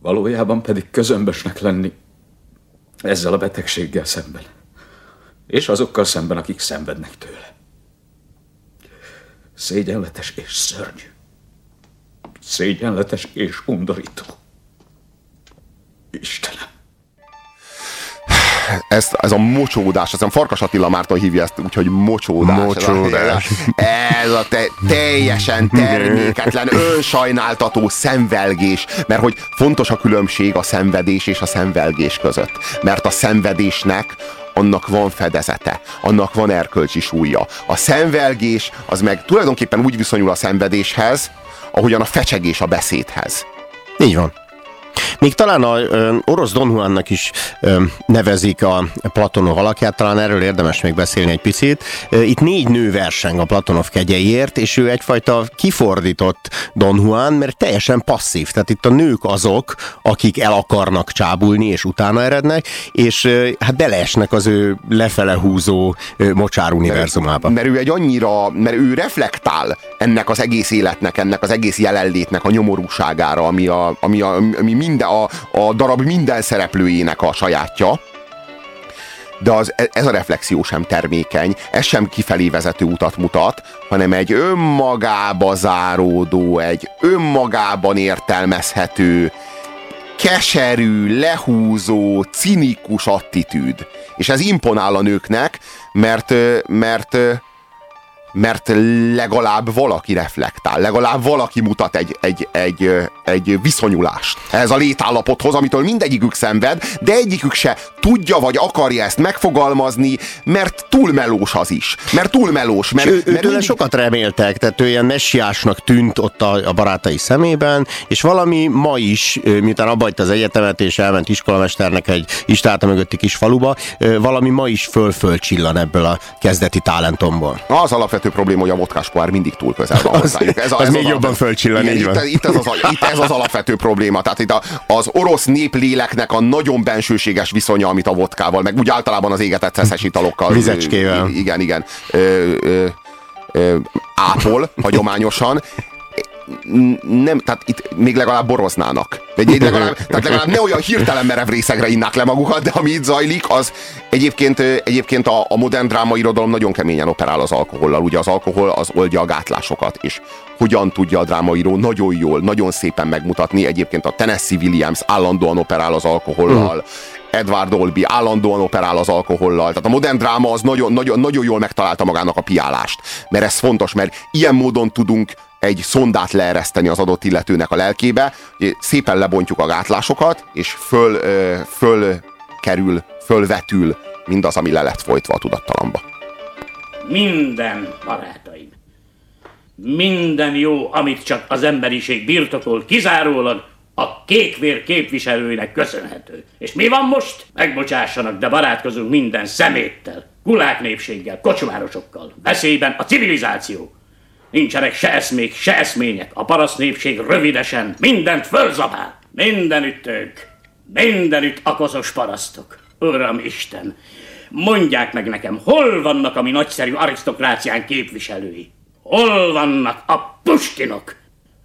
F: valójában pedig közömbösnek lenni ezzel a betegséggel szemben. És azokkal szemben, akik szenvednek tőle. Szégyenletes és szörnyű. Szégyenletes és undorító. Istenem
B: ez, ez a mocsódás, aztán Farkas Attila Márton hívja ezt úgyhogy mocsódás.
C: Mocsódás.
B: Ez a, ez a te, teljesen terméketlen, önsajnáltató szemvelgés, mert hogy fontos a különbség a szenvedés és a szemvelgés között. Mert a szenvedésnek annak van fedezete, annak van erkölcsi súlya. A szemvelgés az meg tulajdonképpen úgy viszonyul a szenvedéshez, ahogyan a fecsegés a beszédhez.
C: Így van. Még talán a ö, orosz Don Juannak is ö, nevezik a Platonov alakját, talán erről érdemes még beszélni egy picit. Itt négy nő verseng a Platonov kegyeiért, és ő egyfajta kifordított Don Juan, mert teljesen passzív. Tehát itt a nők azok, akik el akarnak csábulni, és utána erednek, és ö, hát beleesnek az ő lefele húzó ö, mocsár univerzumába.
B: Mert, mert ő egy annyira, mert ő reflektál ennek az egész életnek, ennek az egész jelenlétnek a nyomorúságára, ami, a, ami, a, ami minden, a, a darab minden szereplőjének a sajátja, de az, ez a reflexió sem termékeny, ez sem kifelé vezető utat mutat, hanem egy önmagába záródó, egy önmagában értelmezhető, keserű, lehúzó, cinikus attitűd. És ez imponál a nőknek, mert, mert mert legalább valaki reflektál, legalább valaki mutat egy, egy, egy, egy viszonyulást ehhez a létállapothoz, amitől mindegyikük szenved, de egyikük se tudja vagy akarja ezt megfogalmazni, mert túl melós az is. Mert túl melós. Mert,
C: ő,
B: mert mindig...
C: sokat reméltek, tehát ő ilyen messiásnak tűnt ott a, a barátai szemében, és valami ma is, miután abba az egyetemet, és elment iskolamesternek egy istáta mögötti kis faluba, valami ma is föl-föl csillan ebből a kezdeti talentomból.
B: Az alapvető probléma, hogy a vodkás pohár mindig túl közel van hozzájuk.
C: Ez, az, ez még az jobban fölcsillan, így van.
B: Itt, itt, ez az, itt ez az alapvető probléma. Tehát itt a, az orosz népléleknek a nagyon bensőséges viszonya, amit a vodkával, meg úgy általában az égetett szeszes italokkal.
C: Vizecskével.
B: Igen, igen. Ö, ö, ápol hagyományosan nem, tehát itt még legalább boroznának. Egy, legalább, tehát legalább ne olyan hirtelen merev részegre innák le magukat, de ami itt zajlik, az egyébként, egyébként a, a modern drámairodalom nagyon keményen operál az alkohollal. Ugye az alkohol az oldja a gátlásokat, és hogyan tudja a drámaíró nagyon jól, nagyon szépen megmutatni. Egyébként a Tennessee Williams állandóan operál az alkohollal, mm. Edward Olby állandóan operál az alkohollal. Tehát a modern dráma az nagyon, nagyon, nagyon jól megtalálta magának a piálást. Mert ez fontos, mert ilyen módon tudunk egy szondát leereszteni az adott illetőnek a lelkébe, szépen lebontjuk a gátlásokat, és föl, föl kerül, fölvetül mindaz, ami le lett folytva a tudattalamba.
I: Minden, barátaim, minden jó, amit csak az emberiség birtokol, kizárólag a kékvér képviselőinek köszönhető. És mi van most? Megbocsássanak, de barátkozunk minden szeméttel, kulák népséggel, kocsmárosokkal, veszélyben a civilizáció. Nincsenek se eszmék, se eszmények. A paraszt népség rövidesen mindent fölzabál. Mindenütt ők. Mindenütt a koszos parasztok. Uram Isten, mondják meg nekem, hol vannak a mi nagyszerű arisztokrácián képviselői? Hol vannak a Puskinok,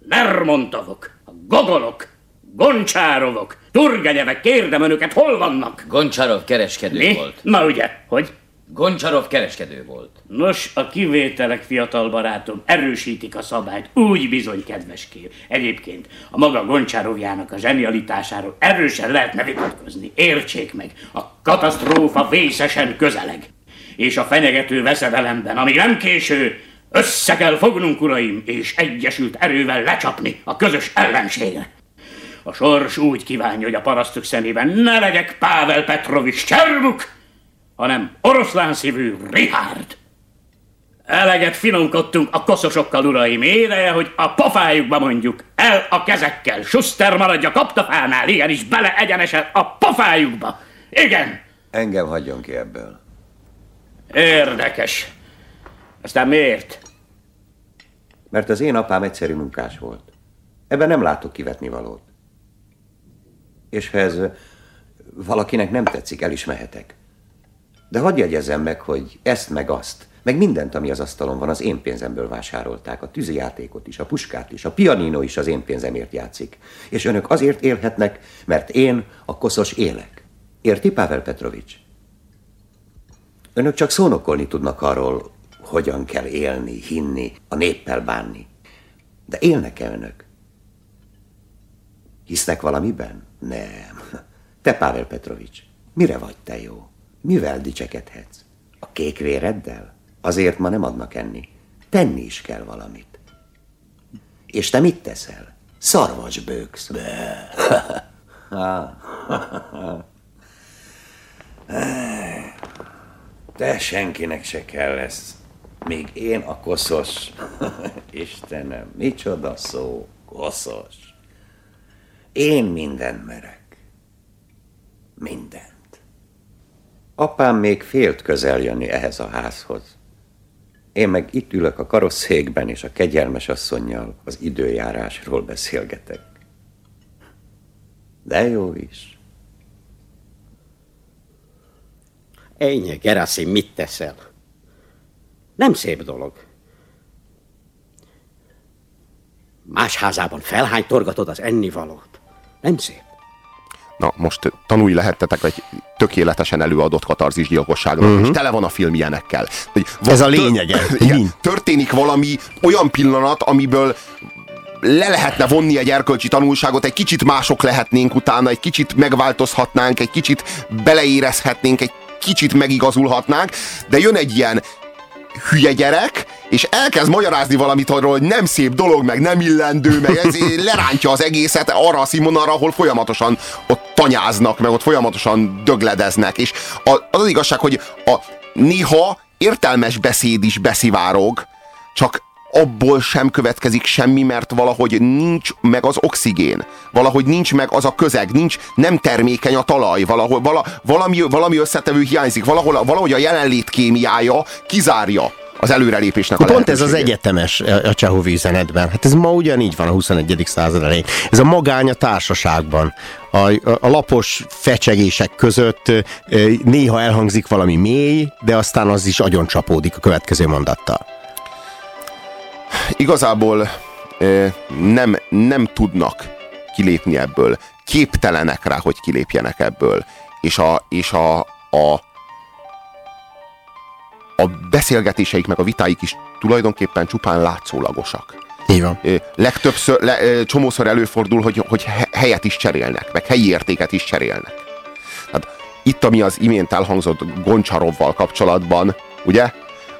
I: Lermontovok, a Gogolok, Goncsárovok, Turgenyevek, kérdem önöket, hol vannak?
J: Goncsárov kereskedő
I: Mi?
J: volt.
I: Na ugye, hogy?
J: Goncsarov kereskedő volt.
I: Nos, a kivételek, fiatal barátom, erősítik a szabályt. Úgy bizony, kedves kér. Egyébként a maga Goncsárovjának a zsenialitásáról erősen lehetne vitatkozni. Értsék meg, a katasztrófa vészesen közeleg. És a fenyegető veszedelemben, amíg nem késő, össze kell fognunk, uraim, és egyesült erővel lecsapni a közös ellenségre. A sors úgy kívánja, hogy a parasztok szemében ne legyek Pável Petrovics Cservuk, hanem oroszlán szívű Richard. Eleget finomkodtunk a koszosokkal, uraim, édeje, hogy a pofájukba mondjuk, el a kezekkel, Schuster maradja kaptafánál, igenis bele egyenesen a pofájukba. Igen.
K: Engem hagyjon ki ebből.
I: Érdekes. Aztán miért?
K: Mert az én apám egyszerű munkás volt. Ebben nem látok kivetni valót. És ha ez valakinek nem tetszik, el is mehetek. De hadd jegyezzem meg, hogy ezt meg azt, meg mindent, ami az asztalon van, az én pénzemből vásárolták. A tűzijátékot is, a puskát is, a pianino is az én pénzemért játszik. És önök azért élhetnek, mert én a koszos élek. Érti, Pavel Petrovics? Önök csak szónokolni tudnak arról, hogyan kell élni, hinni, a néppel bánni. De élnek-e önök? Hisznek valamiben? Nem. Te, Pavel Petrovics, mire vagy te jó? Mivel dicsekedhetsz? A kék véreddel? Azért ma nem adnak enni. Tenni is kell valamit. És te mit teszel? Szarvas bőksz. Te senkinek se kell lesz. Még én a koszos. Istenem, micsoda szó, koszos. Én mindent merek. Minden. Apám még félt közel jönni ehhez a házhoz. Én meg itt ülök a karosszékben, és a kegyelmes asszonynal az időjárásról beszélgetek. De jó is.
L: Ennyi, Geraszim, mit teszel? Nem szép dolog. Más házában felhánytorgatod az ennivalót. Nem szép.
B: Na, most tanulj lehettetek egy tökéletesen előadott katarzis gyilkosságról, uh-huh. és tele van a film ilyenekkel.
C: Hogy Ez a lényege.
B: Igen, történik valami olyan pillanat, amiből le lehetne vonni egy erkölcsi tanulságot, egy kicsit mások lehetnénk utána, egy kicsit megváltozhatnánk, egy kicsit beleérezhetnénk, egy kicsit megigazulhatnánk, de jön egy ilyen hülye gyerek, és elkezd magyarázni valamit arról, hogy nem szép dolog, meg nem illendő, meg ez lerántja az egészet arra a színvonalra, ahol folyamatosan ott tanyáznak, meg ott folyamatosan dögledeznek. És az az igazság, hogy a néha értelmes beszéd is beszivárog, csak abból sem következik semmi, mert valahogy nincs meg az oxigén, valahogy nincs meg az a közeg, nincs, nem termékeny a talaj, valahol, vala, valami, valami összetevő hiányzik, valahol, valahogy a jelenlét kémiája kizárja az előrelépésnek a
C: Pont ez az egyetemes a Csehov üzenetben. Hát ez ma ugyanígy van a 21. század elején. Ez a magány a társaságban. A, a, lapos fecsegések között ö, néha elhangzik valami mély, de aztán az is agyon csapódik a következő mondattal.
B: Igazából nem, nem tudnak kilépni ebből. Képtelenek rá, hogy kilépjenek ebből. És a, és a, a a beszélgetéseik meg a vitáik is tulajdonképpen csupán látszólagosak.
C: Így van.
B: Legtöbbször, le, csomószor előfordul, hogy, hogy he- helyet is cserélnek, meg helyi értéket is cserélnek. Hát itt, ami az imént elhangzott Goncsarovval kapcsolatban, ugye?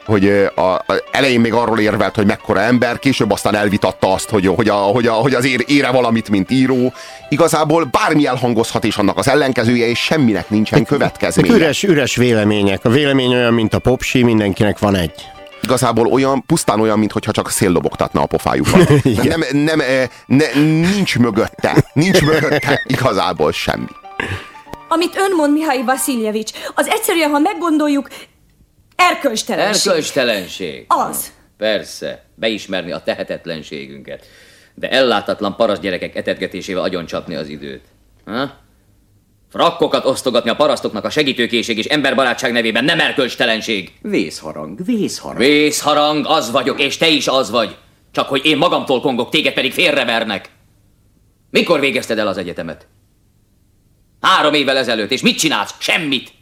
B: Hogy a, a, elején még arról érvelt, hogy mekkora ember, később aztán elvitatta azt, hogy, hogy, a, hogy, a, hogy az ér, ére valamit, mint író. Igazából bármi elhangozhat, és annak az ellenkezője, és semminek nincsen következménye.
C: üres, üres vélemények. A vélemény olyan, mint a popsi, mindenkinek van egy.
B: Igazából olyan, pusztán olyan, mintha csak szél lobogtatna a pofájukon. nem, nem, ne, nincs mögötte, nincs mögötte igazából semmi.
M: Amit ön mond, Mihály Vasiljevics, az egyszerűen, ha meggondoljuk, erkölcstelenség.
J: Erkölcstelenség.
M: Az.
J: Persze, beismerni a tehetetlenségünket. De ellátatlan paraszt gyerekek etetgetésével agyoncsapni az időt. Ha? Frakkokat osztogatni a parasztoknak a segítőkészség és emberbarátság nevében nem erkölcstelenség.
L: Vészharang, vészharang.
J: Vészharang, az vagyok, és te is az vagy. Csak hogy én magamtól kongok, téged pedig félrevernek. Mikor végezted el az egyetemet? Három évvel ezelőtt, és mit csinálsz? Semmit.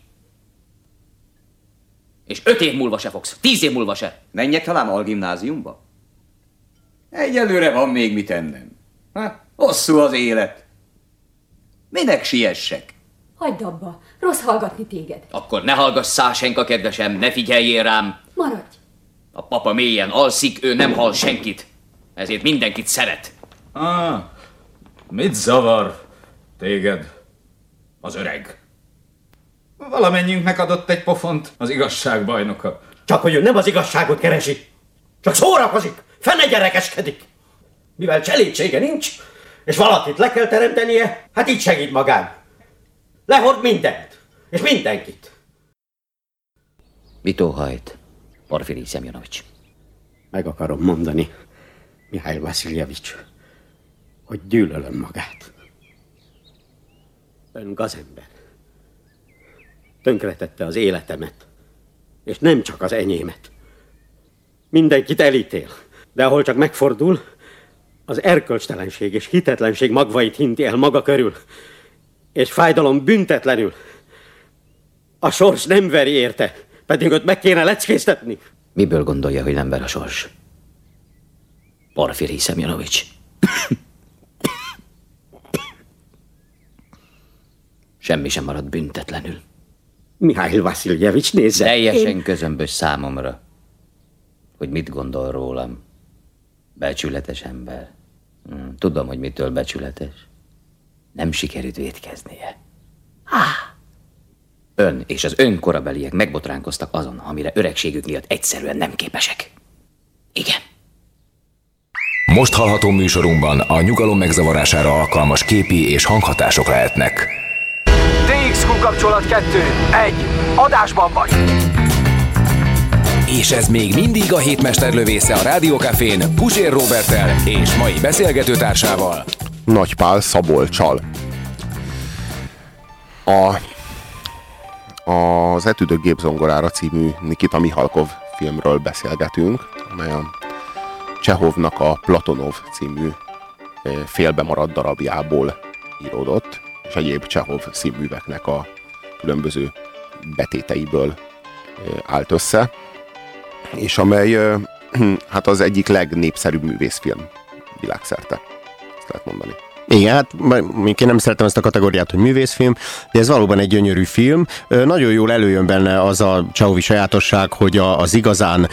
J: És öt év múlva se fogsz, tíz év múlva se.
N: Menjek talán algimnáziumba? Egyelőre van még mit ennem. Ha, hosszú az élet. Minek siessek?
M: Hagyd abba, rossz hallgatni téged.
J: Akkor ne hallgass Szásenka, kedvesem, ne figyeljél rám.
M: Maradj.
J: A papa mélyen alszik, ő nem hall senkit. Ezért mindenkit szeret.
F: Ah, mit zavar téged az öreg? Valamennyiünknek adott egy pofont az igazság bajnoka.
L: Csak hogy ő nem az igazságot keresi. Csak szórakozik, fene gyerekeskedik. Mivel cselédsége nincs, és valakit le kell teremtenie, hát így segít magán. Lehord mindent, és mindenkit.
J: Mit óhajt, Porfiri Szemjonovics?
L: Meg akarom mondani, Mihály Vasiljevics, hogy gyűlölöm magát. Ön gazember. Tönkretette az életemet, és nem csak az enyémet. Mindenkit elítél, de ahol csak megfordul, az erkölcstelenség és hitetlenség magvait hinti el maga körül, és fájdalom büntetlenül. A sors nem veri érte, pedig őt meg kéne leckéztetni.
J: Miből gondolja, hogy nem ver a sors? Porfiri Szemjonovics. Semmi sem marad büntetlenül.
L: Mihály Vasiljevics, nézze!
J: Teljesen
L: Én-
J: közömbös számomra, hogy mit gondol rólam. Becsületes ember. Hm, Tudom, hogy mitől becsületes. Nem sikerült vétkeznie. Ön és az ön korabeliek megbotránkoztak azon, amire öregségük miatt egyszerűen nem képesek. Igen.
A: Most hallható műsorunkban a nyugalom megzavarására alkalmas képi és hanghatások lehetnek.
O: DXQ kapcsolat 2. 1. Adásban vagy.
A: És ez még mindig a hétmester lövésze a Rádiókafén Pusér Robertel és mai beszélgetőtársával.
B: Nagypál Szabolcsal. A, az Etüdök gépzongorára című Nikita Mihalkov filmről beszélgetünk, amely a Csehovnak a Platonov című eh, félbemaradt darabjából íródott, és egyéb Csehov színműveknek a különböző betéteiből állt össze, és amely hát az egyik legnépszerűbb művészfilm világszerte. Ezt lehet mondani.
C: Igen, hát én nem szeretem ezt a kategóriát, hogy művészfilm, de ez valóban egy gyönyörű film. Nagyon jól előjön benne az a Csauvi sajátosság, hogy a, az igazán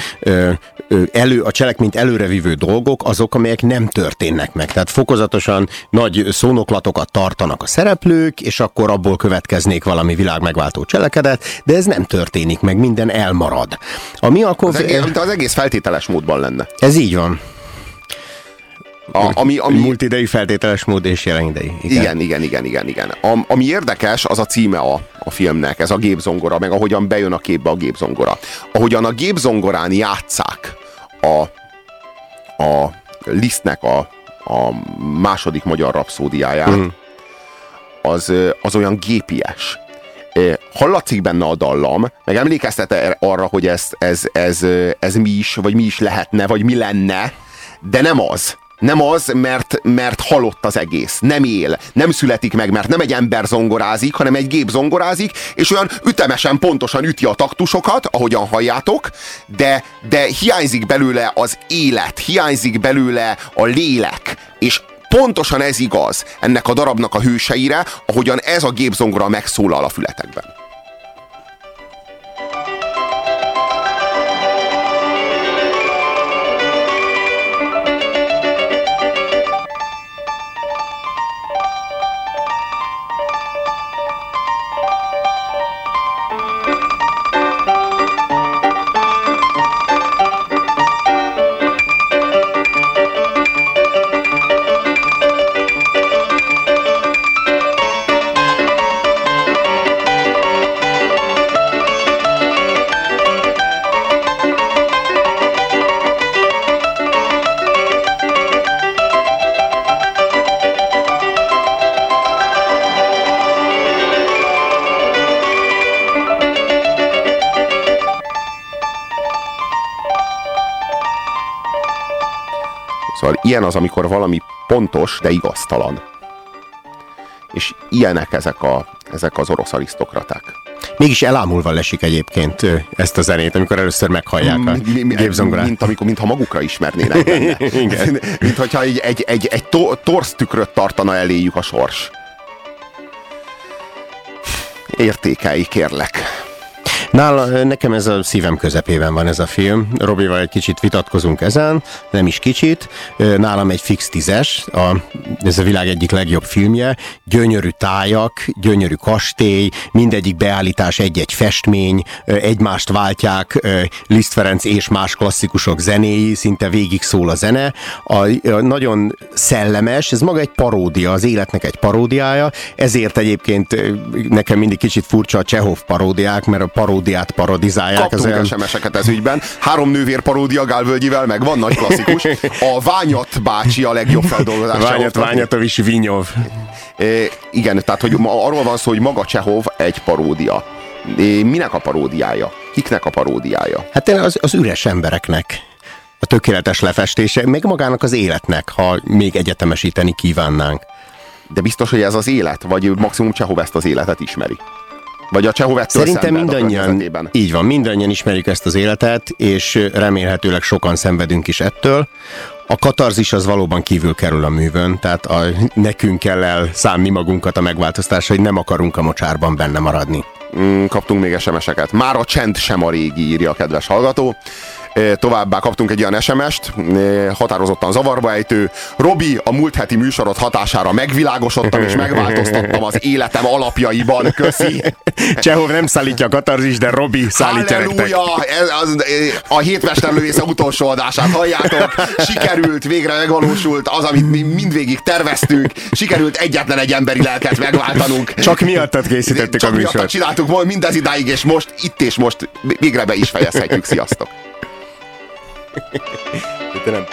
C: elő, a cselekményt előrevívő dolgok azok, amelyek nem történnek meg. Tehát fokozatosan nagy szónoklatokat tartanak a szereplők, és akkor abból következnék valami világ megváltó cselekedet, de ez nem történik meg, minden elmarad.
B: A Mialkov... Az egész, az egész feltételes módban lenne.
C: Ez így van.
B: A, ami, ami...
C: Multidei feltételes mód és jelen idei.
B: Igen, igen, igen, igen. igen. A, ami érdekes, az a címe a, a filmnek, ez a gépzongora, meg ahogyan bejön a képbe a gépzongora. Ahogyan a gépzongorán játszák a, a Lisztnek a, a második magyar rapszódiáját, mm. az, az olyan gépies. Hallatszik benne a dallam, meg emlékeztet arra, hogy ez, ez, ez, ez mi is, vagy mi is lehetne, vagy mi lenne, de nem az nem az, mert, mert halott az egész. Nem él. Nem születik meg, mert nem egy ember zongorázik, hanem egy gép zongorázik, és olyan ütemesen, pontosan üti a taktusokat, ahogyan halljátok, de, de hiányzik belőle az élet, hiányzik belőle a lélek, és pontosan ez igaz ennek a darabnak a hőseire, ahogyan ez a gépzongora megszólal a fületekben. Ilyen az, amikor valami pontos, de igaztalan. És ilyenek ezek, a, ezek az orosz arisztokraták.
C: Mégis elámulva lesik egyébként ezt a zenét, amikor először meghallják a mi, gépzongorát.
B: Mint, amikor, mintha magukra ismernének benne. Igen. mint hogyha egy, egy, egy, egy to, torsz tükröt tartana eléjük a sors. Értékelj, kérlek.
C: Nála, nekem ez a szívem közepében van ez a film. Robival egy kicsit vitatkozunk ezen, nem is kicsit. Nálam egy fix tízes, a, ez a világ egyik legjobb filmje. Gyönyörű tájak, gyönyörű kastély, mindegyik beállítás egy-egy festmény, egymást váltják Liszt Ferenc és más klasszikusok zenéi, szinte végig szól a zene. A, a nagyon szellemes, ez maga egy paródia, az életnek egy paródiája, ezért egyébként nekem mindig kicsit furcsa a Csehov paródiák, mert a paródia paródiát parodizálják.
B: Kaptunk olyan... SMS-eket ez ügyben. Három nővér paródia Gálvölgyivel, meg van nagy klasszikus. A Ványat bácsi a legjobb feldolgozás.
C: Ványat, Ványatovics Vinyov.
B: E, igen, tehát hogy arról van szó, hogy maga Csehov egy paródia. E, minek a paródiája? Kiknek a paródiája?
C: Hát az, az üres embereknek a tökéletes lefestése, meg magának az életnek, ha még egyetemesíteni kívánnánk.
B: De biztos, hogy ez az élet? Vagy maximum Csehov ezt az életet ismeri? Vagy a Csehovettől
C: Szerintem mindannyian, így van, mindannyian ismerjük ezt az életet, és remélhetőleg sokan szenvedünk is ettől. A katarzis az valóban kívül kerül a művön, tehát a, nekünk kell elszánni magunkat a megváltoztásra, hogy nem akarunk a mocsárban benne maradni.
B: Mm, kaptunk még SMS-eket. Már a csend sem a régi, írja a kedves hallgató. Továbbá kaptunk egy olyan SMS-t, határozottan zavarba ejtő. Robi, a múlt heti műsorod hatására megvilágosodtam és megváltoztattam az életem alapjaiban. Köszi.
C: Csehov nem szállítja a katarzis, de Robi szállítja nektek.
B: A hétmesterlövésze utolsó adását halljátok. Sikerült, végre megvalósult az, amit mi mindvégig terveztünk. Sikerült egyetlen egy emberi lelket megváltanunk.
C: Csak miattad készítettük
B: Csak
C: a műsort. Csak
B: csináltuk mindez idáig, és most itt és most végre be is fejezhetjük. Sziasztok!
C: De nem.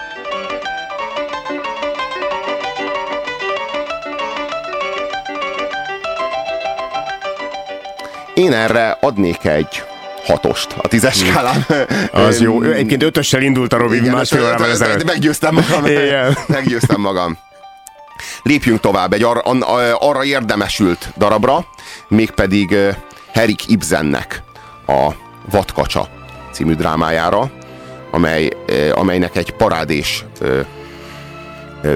B: Én erre adnék egy hatost a tízes skálán.
C: Az jó. Egyébként ötössel indult a Robi másfél órával ezelőtt.
B: Meggyőztem magam. Meggyőztem magam. Lépjünk tovább egy arra, arra érdemesült darabra, mégpedig Herik Ibsennek a Vatkacsa című drámájára, amely, amelynek egy parádés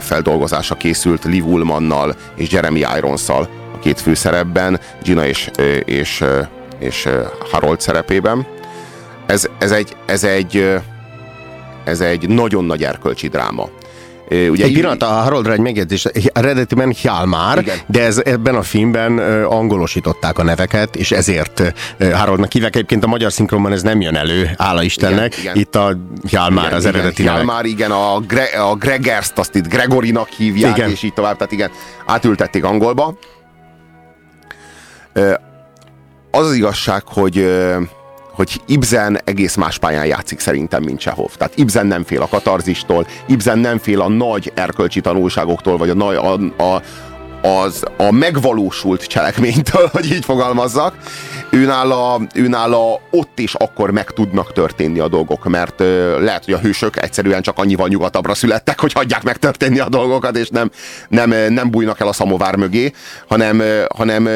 B: feldolgozása készült Liv Ullmannal és Jeremy Irons-szal a két főszerepben, Gina és, és, és Harold szerepében. Ez, ez, egy, ez, egy, ez egy nagyon nagy erkölcsi dráma.
C: Ugye egy pillanat, a Haroldra egy megjegyzés. Eredetiben Hjalmár,
B: Igen.
C: de ez, ebben a filmben angolosították a neveket, és ezért Haroldnak hívják. Egyébként a magyar szinkronban ez nem jön elő, hála Istennek.
B: Igen, igen.
C: Itt a Hjalmár
B: Igen,
C: az
B: igen,
C: eredeti neve.
B: Hjalmár, igen, a, Gre- a Gregers-t azt itt Gregorinak hívják,
C: Igen.
B: és így tovább, tehát igen, átültették angolba. Az az igazság, hogy hogy Ibsen egész más pályán játszik szerintem, mint Csehov. Tehát Ibsen nem fél a katarzistól, Ibsen nem fél a nagy erkölcsi tanulságoktól, vagy a, a, a, az, a megvalósult cselekménytől, hogy így fogalmazzak. Őnála, őnála ott és akkor meg tudnak történni a dolgok, mert ö, lehet, hogy a hősök egyszerűen csak annyival nyugatabbra születtek, hogy hagyják megtörténni a dolgokat, és nem, nem, nem bújnak el a szamovár mögé, hanem, hanem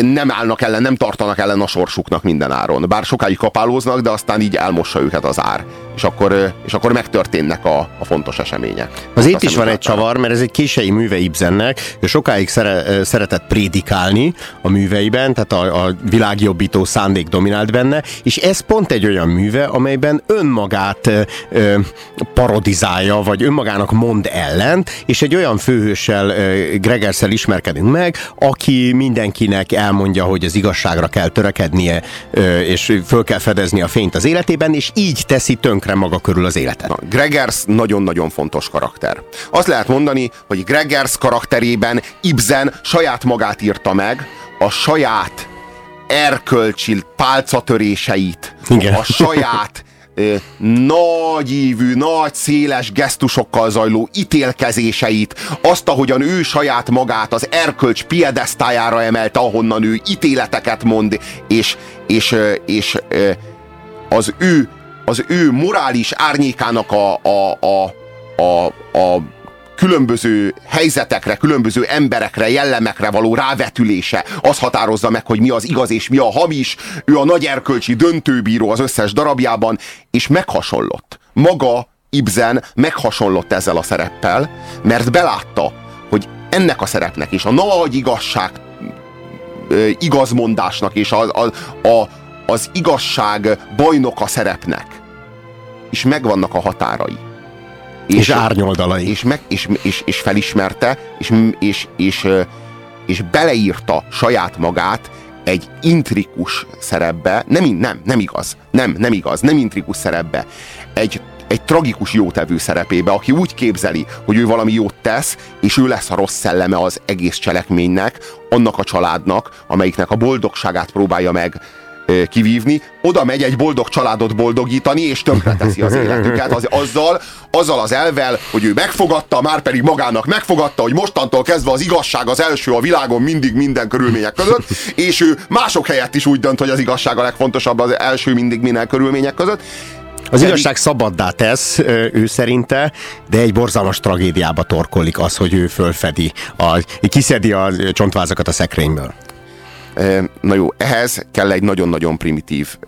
B: nem állnak ellen, nem tartanak ellen a sorsuknak minden áron. Bár sokáig kapálóznak, de aztán így elmossa őket az ár. És akkor, és akkor megtörténnek a, a fontos események.
C: Az itt is van egy csavar, mert ez egy kései műve Ibsennek, ő sokáig szere, szeretett prédikálni a műveiben, tehát a, a világjobbító szándék dominált benne, és ez pont egy olyan műve, amelyben önmagát ö, parodizálja, vagy önmagának mond ellent, és egy olyan főhőssel, ö, Gregerszel ismerkedünk meg, aki mindenkinek elmondja, hogy az igazságra kell törekednie, ö, és föl kell fedezni a fényt az életében, és így teszi tönkre maga körül az életet.
B: Na, Gregers nagyon-nagyon fontos karakter. Azt lehet mondani, hogy Gregers karakterében Ibsen saját magát írta meg, a saját erkölcsi pálcatöréseit,
C: Igen.
B: a saját ö, nagyívű, nagy, széles gesztusokkal zajló ítélkezéseit, azt, ahogyan ő saját magát az erkölcs piedesztájára emelte, ahonnan ő ítéleteket mond, és, és, és, ö, az ő, az ő morális árnyékának a, a, a, a, a különböző helyzetekre, különböző emberekre, jellemekre való rávetülése, az határozza meg, hogy mi az igaz és mi a hamis. Ő a nagy erkölcsi döntőbíró az összes darabjában, és meghasonlott. Maga Ibsen meghasonlott ezzel a szereppel, mert belátta, hogy ennek a szerepnek is a nagy igazság igazmondásnak és a, a, a, az igazság bajnoka szerepnek. Is megvannak a határai.
C: És árnyoldalai.
B: És, meg, és, és, és felismerte, és, és, és, és beleírta saját magát egy intrikus szerepbe, nem, nem, nem igaz, nem, nem igaz, nem intrikus szerepbe, egy, egy tragikus jótevő szerepébe, aki úgy képzeli, hogy ő valami jót tesz, és ő lesz a rossz szelleme az egész cselekménynek, annak a családnak, amelyiknek a boldogságát próbálja meg kivívni, oda megy egy boldog családot boldogítani, és tönkreteszi az életüket az, azzal, azzal az elvel, hogy ő megfogadta, már pedig magának megfogadta, hogy mostantól kezdve az igazság az első a világon mindig minden körülmények között, és ő mások helyett is úgy dönt, hogy az igazság a legfontosabb az első mindig minden körülmények között.
C: Az igazság szabaddá tesz, ő szerinte, de egy borzalmas tragédiába torkolik az, hogy ő fölfedi, a, kiszedi a csontvázakat a szekrényből.
B: Na jó, ehhez kell egy nagyon-nagyon primitív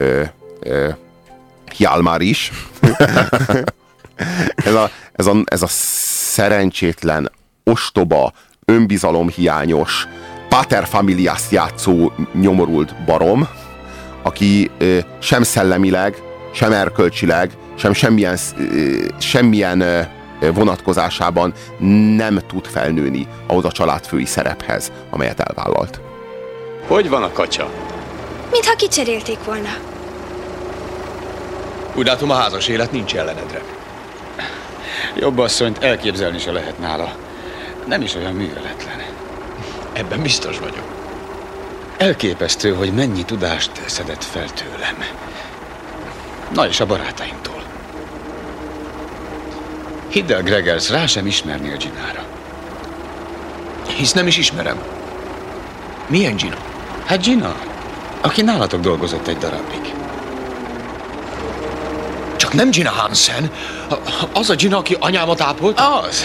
B: Hjalmár is. ez, a, ez, a, ez a szerencsétlen, ostoba, önbizalomhiányos, paterfamiliás játszó nyomorult barom, aki ö, sem szellemileg, sem erkölcsileg, sem semmilyen, ö, semmilyen ö, vonatkozásában nem tud felnőni ahhoz a családfői szerephez, amelyet elvállalt.
P: Hogy van a kacsa?
Q: Mintha kicserélték volna.
P: Úgy látom, a házas élet nincs ellenedre.
R: Jobb asszonyt elképzelni se lehet nála. Nem is olyan műveletlen.
P: Ebben biztos vagyok.
R: Elképesztő, hogy mennyi tudást szedett fel tőlem. Na és a barátaimtól. Hidd el, Gregers, rá sem ismernél Ginára.
P: Hisz nem is ismerem. Milyen Gina?
R: Hát Gina, aki nálatok dolgozott egy darabig.
P: Csak nem Gina Hansen. Az a Gina, aki anyámat ápolt?
R: Az.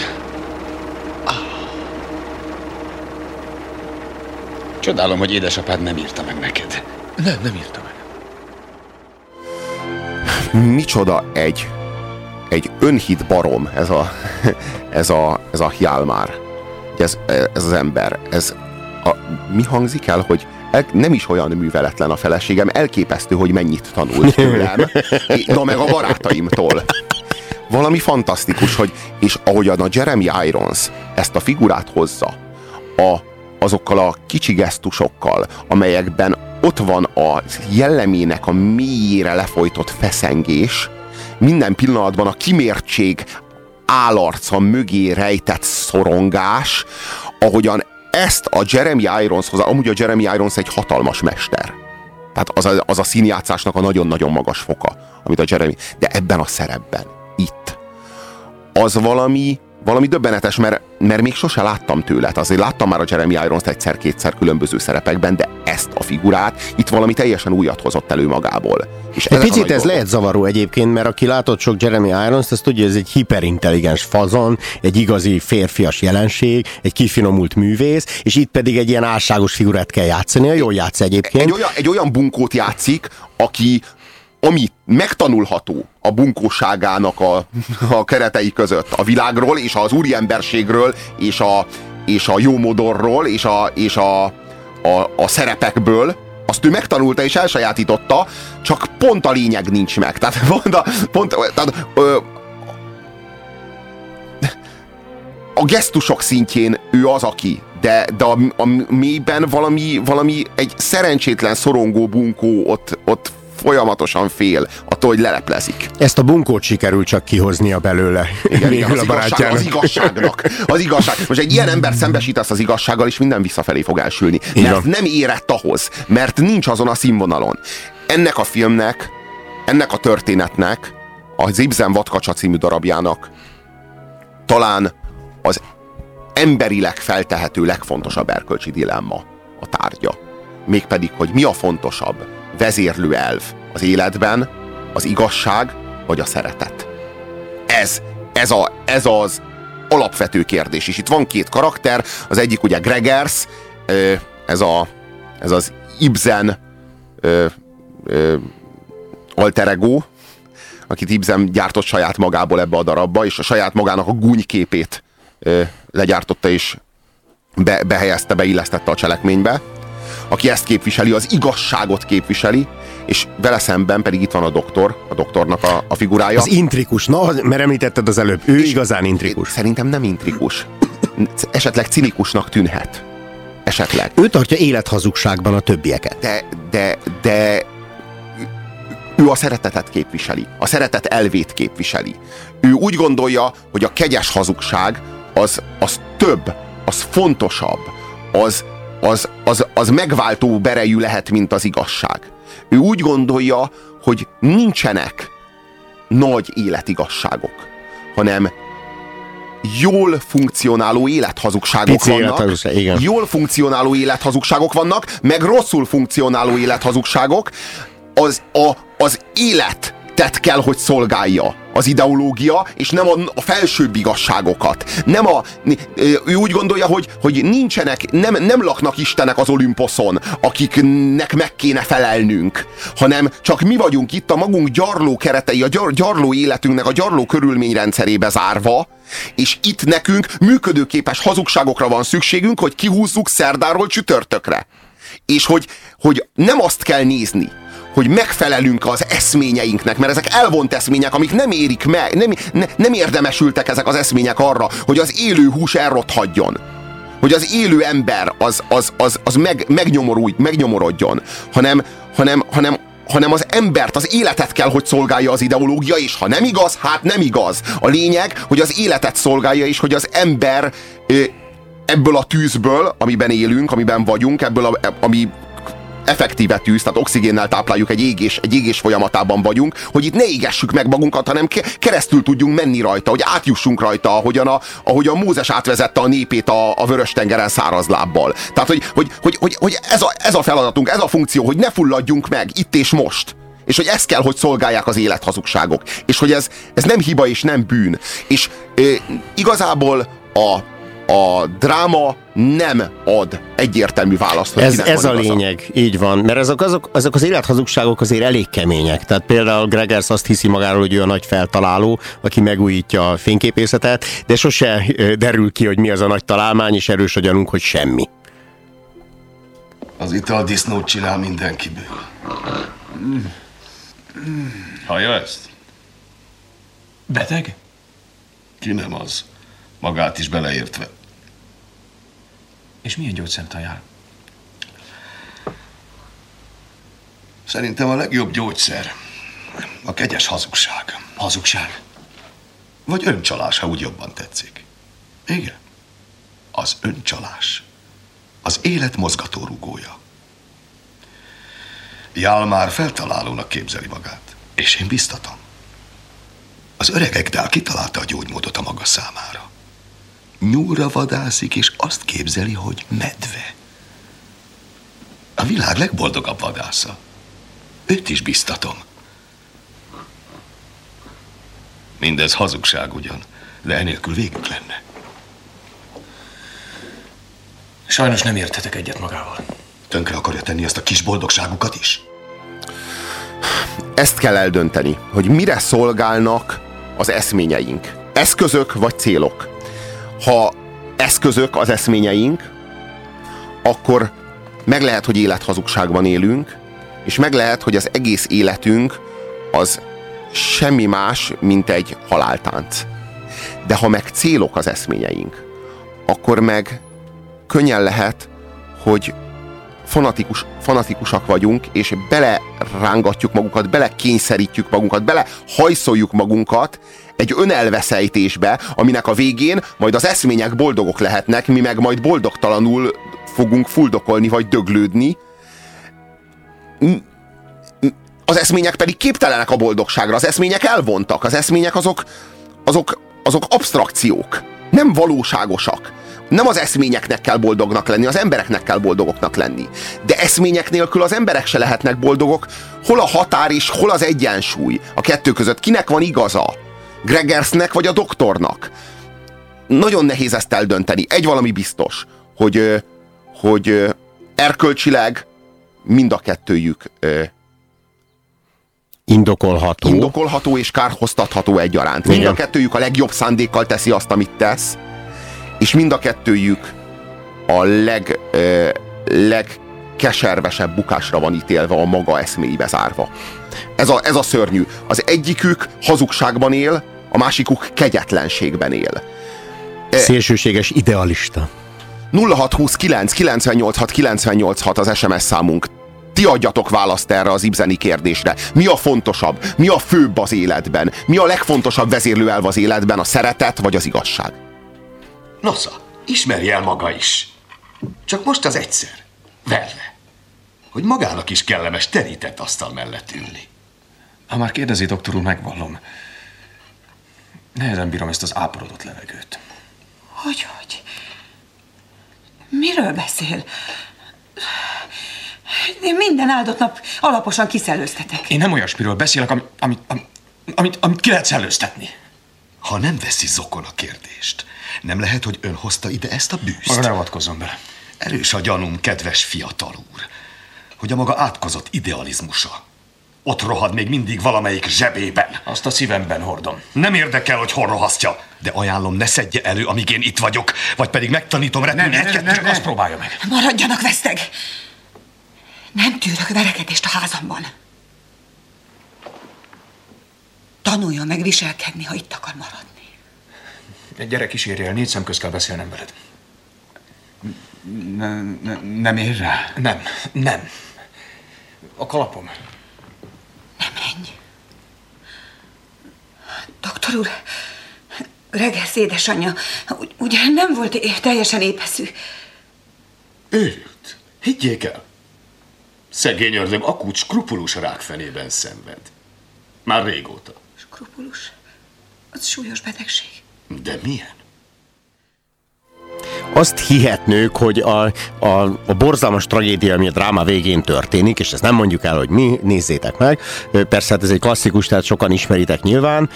R: Csodálom, hogy édesapád nem írta meg neked.
P: Nem, nem írtam meg.
B: micsoda egy, egy önhit barom ez a, ez a, ez a Hjalmar, ez, ez az ember, ez a, mi hangzik el, hogy nem is olyan műveletlen a feleségem, elképesztő, hogy mennyit tanult tőlem, na meg a barátaimtól. Valami fantasztikus, hogy, és ahogyan a Jeremy Irons ezt a figurát hozza, a, azokkal a kicsi gesztusokkal, amelyekben ott van a jellemének a mélyére lefolytott feszengés, minden pillanatban a kimértség állarca mögé rejtett szorongás, ahogyan ezt a Jeremy Irons hozzá, amúgy a Jeremy Irons egy hatalmas mester. Tehát az a, az a színjátszásnak a nagyon-nagyon magas foka, amit a Jeremy, de ebben a szerepben, itt, az valami, valami döbbenetes, mert, mert még sose láttam tőle. Azért láttam már a Jeremy Irons egyszer-kétszer különböző szerepekben, de ezt a figurát itt valami teljesen újat hozott elő magából.
C: És egy picit ez lehet zavaró egyébként, mert aki látott sok Jeremy Irons, az tudja, ez egy hiperintelligens fazon, egy igazi férfias jelenség, egy kifinomult művész, és itt pedig egy ilyen álságos figurát kell játszani, jól játsz egyébként.
B: Egy olyan, egy olyan bunkót játszik, aki, ami megtanulható a bunkóságának a, a keretei között, a világról, és az úriemberségről, és a, és a jómodorról, és a, és a, a, a szerepekből, azt ő megtanulta és elsajátította, csak pont a lényeg nincs meg. Tehát pont a, pont, tehát, ö, a gesztusok szintjén ő az, aki, de, de a, a mélyben valami, valami egy szerencsétlen szorongó bunkó ott, ott folyamatosan fél attól, hogy leleplezik.
C: Ezt a bunkót sikerül csak kihoznia belőle.
B: Igen, igen, az, igazság, az igazságnak. Az igazság. Most egy ilyen ember szembesítesz az igazsággal, és minden visszafelé fog elsülni. Mert nem érett ahhoz, mert nincs azon a színvonalon. Ennek a filmnek, ennek a történetnek, a Zibzen Vatkacsa című darabjának talán az emberileg feltehető legfontosabb erkölcsi dilemma a tárgya. Mégpedig, hogy mi a fontosabb, vezérlő elv az életben, az igazság vagy a szeretet. Ez, ez, a, ez az alapvető kérdés. És itt van két karakter, az egyik ugye Gregers, ez, a, ez az Ibsen alter ego, akit Ibsen gyártott saját magából ebbe a darabba, és a saját magának a gúnyképét legyártotta és be, behelyezte, beillesztette a cselekménybe aki ezt képviseli, az igazságot képviseli, és vele szemben pedig itt van a doktor, a doktornak a, a figurája.
C: Az intrikus, na, mert említetted az előbb, ő és igazán intrikus.
B: Szerintem nem intrikus. Esetleg cinikusnak tűnhet. Esetleg.
C: Ő tartja élethazugságban a többieket.
B: De, de, de ő a szeretetet képviseli. A szeretet elvét képviseli. Ő úgy gondolja, hogy a kegyes hazugság az, az több, az fontosabb, az, az, az, az megváltó berejű lehet, mint az igazság. Ő úgy gondolja, hogy nincsenek nagy életigazságok, hanem jól funkcionáló élethazugságok
C: Pici
B: vannak.
C: élethazugság, igen.
B: Jól funkcionáló élethazugságok vannak, meg rosszul funkcionáló élethazugságok. Az, a, az élet tett kell, hogy szolgálja az ideológia, és nem a, a felsőbb igazságokat. Nem a, ő úgy gondolja, hogy, hogy nincsenek, nem, nem laknak istenek az Olimposzon, akiknek meg kéne felelnünk, hanem csak mi vagyunk itt a magunk gyarló keretei, a gyar, gyarló életünknek a gyarló körülményrendszerébe zárva, és itt nekünk működőképes hazugságokra van szükségünk, hogy kihúzzuk szerdáról csütörtökre. És hogy, hogy nem azt kell nézni, hogy megfelelünk az eszményeinknek, mert ezek elvont eszmények, amik nem érik meg, nem, ne, nem érdemesültek ezek az eszmények arra, hogy az élő hús elrothadjon. Hogy az élő ember az, az, az, az meg, megnyomorodjon, hanem, hanem, hanem, hanem az embert, az életet kell, hogy szolgálja az ideológia, és ha nem igaz, hát nem igaz. A lényeg, hogy az életet szolgálja, és hogy az ember ebből a tűzből, amiben élünk, amiben vagyunk, ebből, a, ami effektíve tűz, tehát oxigénnel tápláljuk egy égés, egy égés folyamatában vagyunk, hogy itt ne égessük meg magunkat, hanem keresztül tudjunk menni rajta, hogy átjussunk rajta, ahogyan a, ahogyan Mózes átvezette a népét a, a vörös tengeren száraz lábbal. Tehát, hogy, hogy, hogy, hogy, hogy ez, a, ez a feladatunk, ez a funkció, hogy ne fulladjunk meg itt és most. És hogy ezt kell, hogy szolgálják az élethazugságok. És hogy ez, ez nem hiba és nem bűn. És e, igazából a, a dráma nem ad egyértelmű választ, hogy
C: Ez,
B: kinek
C: ez
B: van
C: a lényeg, így van. Mert ezek, azok, azok az élethazugságok azért elég kemények. Tehát például Gregers azt hiszi magáról, hogy ő a nagy feltaláló, aki megújítja a fényképészetet, de sose derül ki, hogy mi az a nagy találmány, és erős a gyanunk, hogy semmi.
S: Az ital disznót csinál mindenkiből. Hallja ezt?
P: Beteg?
S: Ki nem az? Magát is beleértve.
P: És milyen gyógyszert ajánl?
S: Szerintem a legjobb gyógyszer a kegyes hazugság.
P: Hazugság?
S: Vagy öncsalás, ha úgy jobban tetszik. Igen. Az öncsalás. Az élet mozgatórugója. Jál már feltalálónak képzeli magát. És én biztatom. Az öreg Egdál kitalálta a gyógymódot a maga számára. Nyúlra vadászik, és azt képzeli, hogy medve. A világ legboldogabb vadásza. Őt is biztatom. Mindez hazugság ugyan, de enélkül végük lenne.
P: Sajnos nem érthetek egyet magával.
S: Tönkre akarja tenni ezt a kis boldogságukat is?
B: Ezt kell eldönteni, hogy mire szolgálnak az eszményeink. Eszközök vagy célok. Ha eszközök az eszményeink, akkor meg lehet, hogy élethazugságban élünk, és meg lehet, hogy az egész életünk az semmi más, mint egy haláltánc. De ha meg célok az eszményeink, akkor meg könnyen lehet, hogy fanatikus, fanatikusak vagyunk, és belerángatjuk magunkat, belekényszerítjük magunkat, belehajszoljuk magunkat egy önelveszejtésbe, aminek a végén majd az eszmények boldogok lehetnek, mi meg majd boldogtalanul fogunk fuldokolni vagy döglődni. Az eszmények pedig képtelenek a boldogságra, az eszmények elvontak, az eszmények azok, azok, azok abstrakciók, nem valóságosak. Nem az eszményeknek kell boldognak lenni, az embereknek kell boldogoknak lenni. De eszmények nélkül az emberek se lehetnek boldogok. Hol a határ és hol az egyensúly a kettő között? Kinek van igaza? Gregersnek vagy a doktornak? Nagyon nehéz ezt eldönteni. Egy valami biztos, hogy, hogy erkölcsileg mind a kettőjük
C: Indokolható.
B: indokolható és kárhoztatható egyaránt. Mind a kettőjük a legjobb szándékkal teszi azt, amit tesz, és mind a kettőjük a leg, ö, legkeservesebb bukásra van ítélve a maga eszméibe zárva. Ez a, ez a szörnyű. Az egyikük hazugságban él, a másikuk kegyetlenségben él.
C: Szélsőséges idealista.
B: 0629 986 986 az SMS számunk. Ti adjatok választ erre az ibzeni kérdésre. Mi a fontosabb? Mi a főbb az életben? Mi a legfontosabb vezérlőelv az életben? A szeretet vagy az igazság?
S: Nosza, ismerje el maga is. Csak most az egyszer. Verve. Hogy magának is kellemes terített asztal mellett ülni.
P: Ha már kérdezi, doktor úr, megvallom. Nehezen bírom ezt az áporodott levegőt.
T: Hogy, hogy? Miről beszél? Én minden áldott nap alaposan kiszellőztetek.
P: Én nem olyasmiről beszélek, amit, amit, amit, amit, ki lehet szellőztetni.
S: Ha nem veszi zokon a kérdést, nem lehet, hogy ön hozta ide ezt a bűzt?
P: Maga ne avatkozzon bele.
S: Erős a gyanúm, kedves fiatal úr, hogy a maga átkozott idealizmusa ott rohad még mindig valamelyik zsebében.
P: Azt a szívemben hordom.
S: Nem érdekel, hogy hol rohasztja, de ajánlom, ne szedje elő, amíg én itt vagyok, vagy pedig megtanítom repülni
P: Ne, ne, ne,
S: egy-kettőt.
P: ne, ne, azt próbálja meg.
T: Maradjanak veszteg! Nem tűrök verekedést a házamban. Tanuljon meg viselkedni, ha itt akar maradni.
P: Egy gyerek kísérje el, négy szem közt kell beszélnem veled. Ne, ne, nem ér rá? Nem, nem. A kalapom.
T: Menj. Doktor úr, Regersz édesanyja, ugy- ugye nem volt é- teljesen épeszű.
S: Őrült. Higgyék el. Szegény ördög akut skrupulus rákfenében szenved. Már régóta.
T: Skrupulus. Az súlyos betegség.
S: De milyen?
C: Azt hihetnők, hogy a, a, a borzalmas tragédia, ami a dráma végén történik, és ezt nem mondjuk el, hogy mi, nézzétek meg, persze hát ez egy klasszikus, tehát sokan ismeritek nyilván,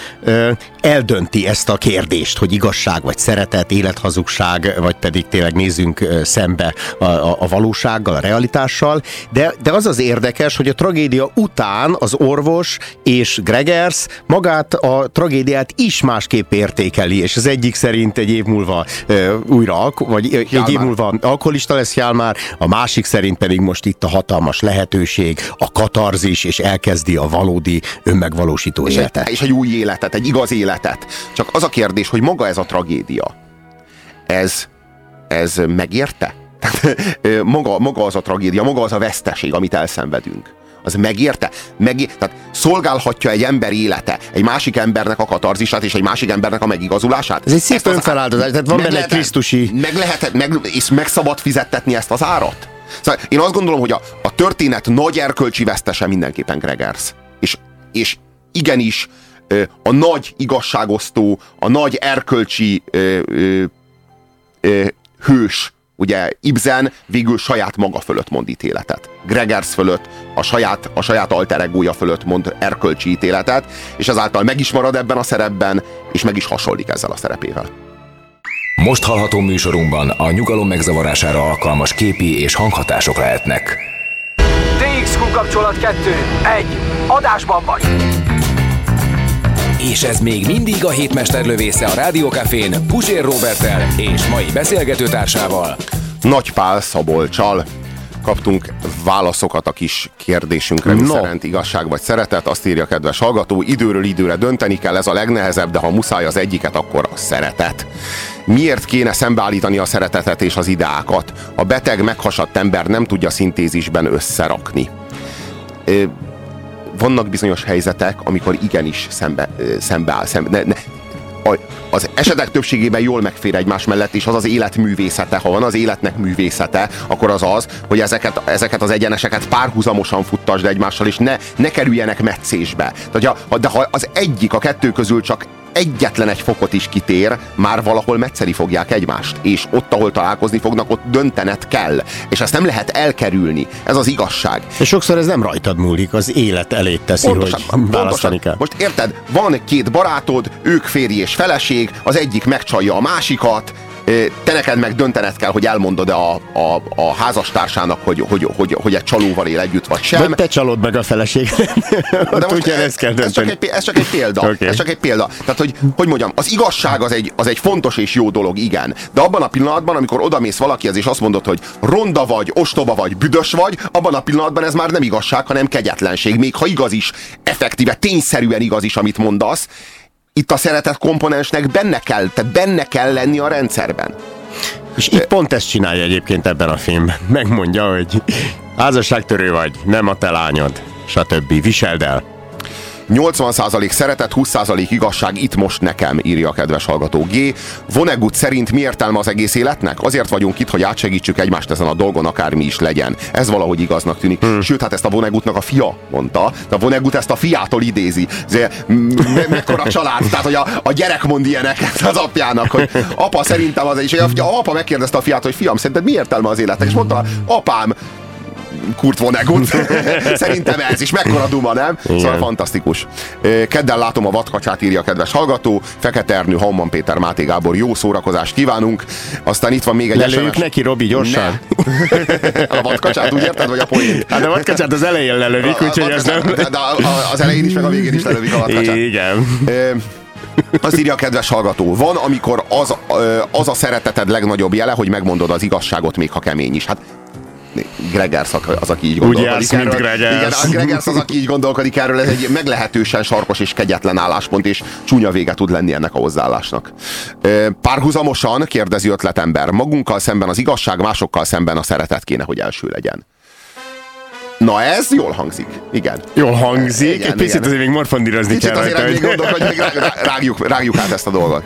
C: eldönti ezt a kérdést, hogy igazság vagy szeretet, élethazugság, vagy pedig tényleg nézzünk szembe a, a, a valósággal, a realitással, de, de az az érdekes, hogy a tragédia után az orvos és Gregers magát a tragédiát is másképp értékeli, és az egyik szerint egy év múlva újra, vagy Hjálmár. egy év múlva alkoholista lesz Hjálmár, a másik szerint pedig most itt a hatalmas lehetőség, a katarzis, és elkezdi a valódi önmegvalósító
B: és
C: életet.
B: Egy, és egy új életet, egy igaz életet. Csak az a kérdés, hogy maga ez a tragédia, ez, ez megérte? Maga, maga az a tragédia, maga az a veszteség, amit elszenvedünk az megérte? Meg, tehát szolgálhatja egy ember élete egy másik embernek a katarzisát és egy másik embernek a megigazulását?
C: Ez egy szép önfeláldozás, tehát van benne egy krisztusi...
B: Meg lehet, meg, és meg szabad fizettetni ezt az árat? Szóval én azt gondolom, hogy a, a történet nagy erkölcsi vesztese mindenképpen Gregers. És, és igenis a nagy igazságosztó, a nagy erkölcsi ö, ö, ö, hős Ugye Ibsen végül saját maga fölött mond ítéletet. Gregers fölött, a saját, a saját alter egója fölött mond erkölcsi ítéletet, és ezáltal meg is marad ebben a szerepben, és meg is hasonlik ezzel a szerepével.
A: Most hallható műsorunkban a nyugalom megzavarására alkalmas képi és hanghatások lehetnek.
O: TXQ kapcsolat 2. 1. Adásban vagy!
A: És ez még mindig a hétmester lövésze a Rádiókafén Pusér Robertel és mai beszélgetőtársával.
B: Nagy Pál Szabolcsal kaptunk válaszokat a kis kérdésünkre, mi no. szerint igazság vagy szeretet. Azt írja a kedves hallgató, időről időre dönteni kell, ez a legnehezebb, de ha muszáj az egyiket, akkor a szeretet. Miért kéne szembeállítani a szeretetet és az ideákat? A beteg, meghasadt ember nem tudja szintézisben összerakni vannak bizonyos helyzetek, amikor igenis szembe, szembe áll. Szembe, ne, ne, az esetek többségében jól megfér egymás mellett, és az az élet művészete. Ha van az életnek művészete, akkor az az, hogy ezeket, ezeket az egyeneseket párhuzamosan futtasd egymással, és ne, ne kerüljenek meccésbe. De, de ha az egyik a kettő közül csak egyetlen egy fokot is kitér, már valahol metszeli fogják egymást. És ott, ahol találkozni fognak, ott döntenet kell. És ezt nem lehet elkerülni. Ez az igazság.
C: És sokszor ez nem rajtad múlik, az élet elé teszi, pontosan, hogy választani kell.
B: Most érted, van két barátod, ők férj és feleség, az egyik megcsalja a másikat, te neked meg döntened kell, hogy elmondod a, a, a házastársának, hogy, hogy, hogy, hogy egy csalóval él együtt, vagy sem. Vagy
C: te csalod meg a feleség.
B: De most ez, kell ez, csak egy, ez csak egy példa. Okay. Ez csak egy példa. Tehát, hogy, hogy mondjam, az igazság az egy, az egy fontos és jó dolog, igen. De abban a pillanatban, amikor odamész valakihez, és azt mondod, hogy ronda vagy, ostoba vagy, büdös vagy, abban a pillanatban ez már nem igazság, hanem kegyetlenség. Még ha igaz is, effektíve, tényszerűen igaz is, amit mondasz, itt a szeretet komponensnek benne kell, tehát benne kell lenni a rendszerben.
C: És itt pont ezt csinálja egyébként ebben a filmben. Megmondja, hogy házasságtörő vagy, nem a te lányod, stb. Viseld el.
B: 80% szeretet, 20% igazság itt most nekem, írja a kedves hallgató G. Vonnegut szerint mi értelme az egész életnek? Azért vagyunk itt, hogy átsegítsük egymást ezen a dolgon, akármi is legyen. Ez valahogy igaznak tűnik. Hmm. Sőt, hát ezt a Vonnegutnak a fia mondta, de a Vonnegut ezt a fiától idézi. Me- mekkora család, tehát hogy a, a gyerek mond ilyeneket az apjának, hogy apa szerintem az, és a, a apa megkérdezte a fiát, hogy fiam, szerinted mi értelme az életnek? És mondta, apám, Kurt Vonnegut. Szerintem ez is mekkora duma, nem? Igen. Szóval fantasztikus. Kedden látom a vadkacsát, írja a kedves hallgató. Fekete Ernő, Hamman Péter, Máté Gábor, jó szórakozást kívánunk. Aztán itt van még egy
C: Lelőjük SMS. neki, Robi, gyorsan.
B: Ne. A vadkacsát úgy érted, vagy a poént?
C: Hát a vadkacsát az elején lelövik, úgyhogy ez nem...
B: De az elején is, meg a végén is lelövik a vadkacsát.
C: Igen.
B: Azt írja a kedves hallgató. Van, amikor az, az a szereteted legnagyobb jele, hogy megmondod az igazságot, még ha kemény is. Hát Gregers az, aki így gondolkodik.
C: Úgy jársz, erről. mint Gregers.
B: Igen, a Gregers az, aki így gondolkodik erről. Ez egy meglehetősen sarkos és kegyetlen álláspont, és csúnya vége tud lenni ennek a hozzáállásnak. Párhuzamosan kérdezi ötletember. Magunkkal szemben az igazság, másokkal szemben a szeretet kéne, hogy első legyen. Na ez jól hangzik. Igen.
C: Jól hangzik. Igen, Egy picit igen. azért még morfondírozni
B: Kicsit kell. Azért még gondolok, hogy még rágjuk, rágjuk át ezt a dolgot.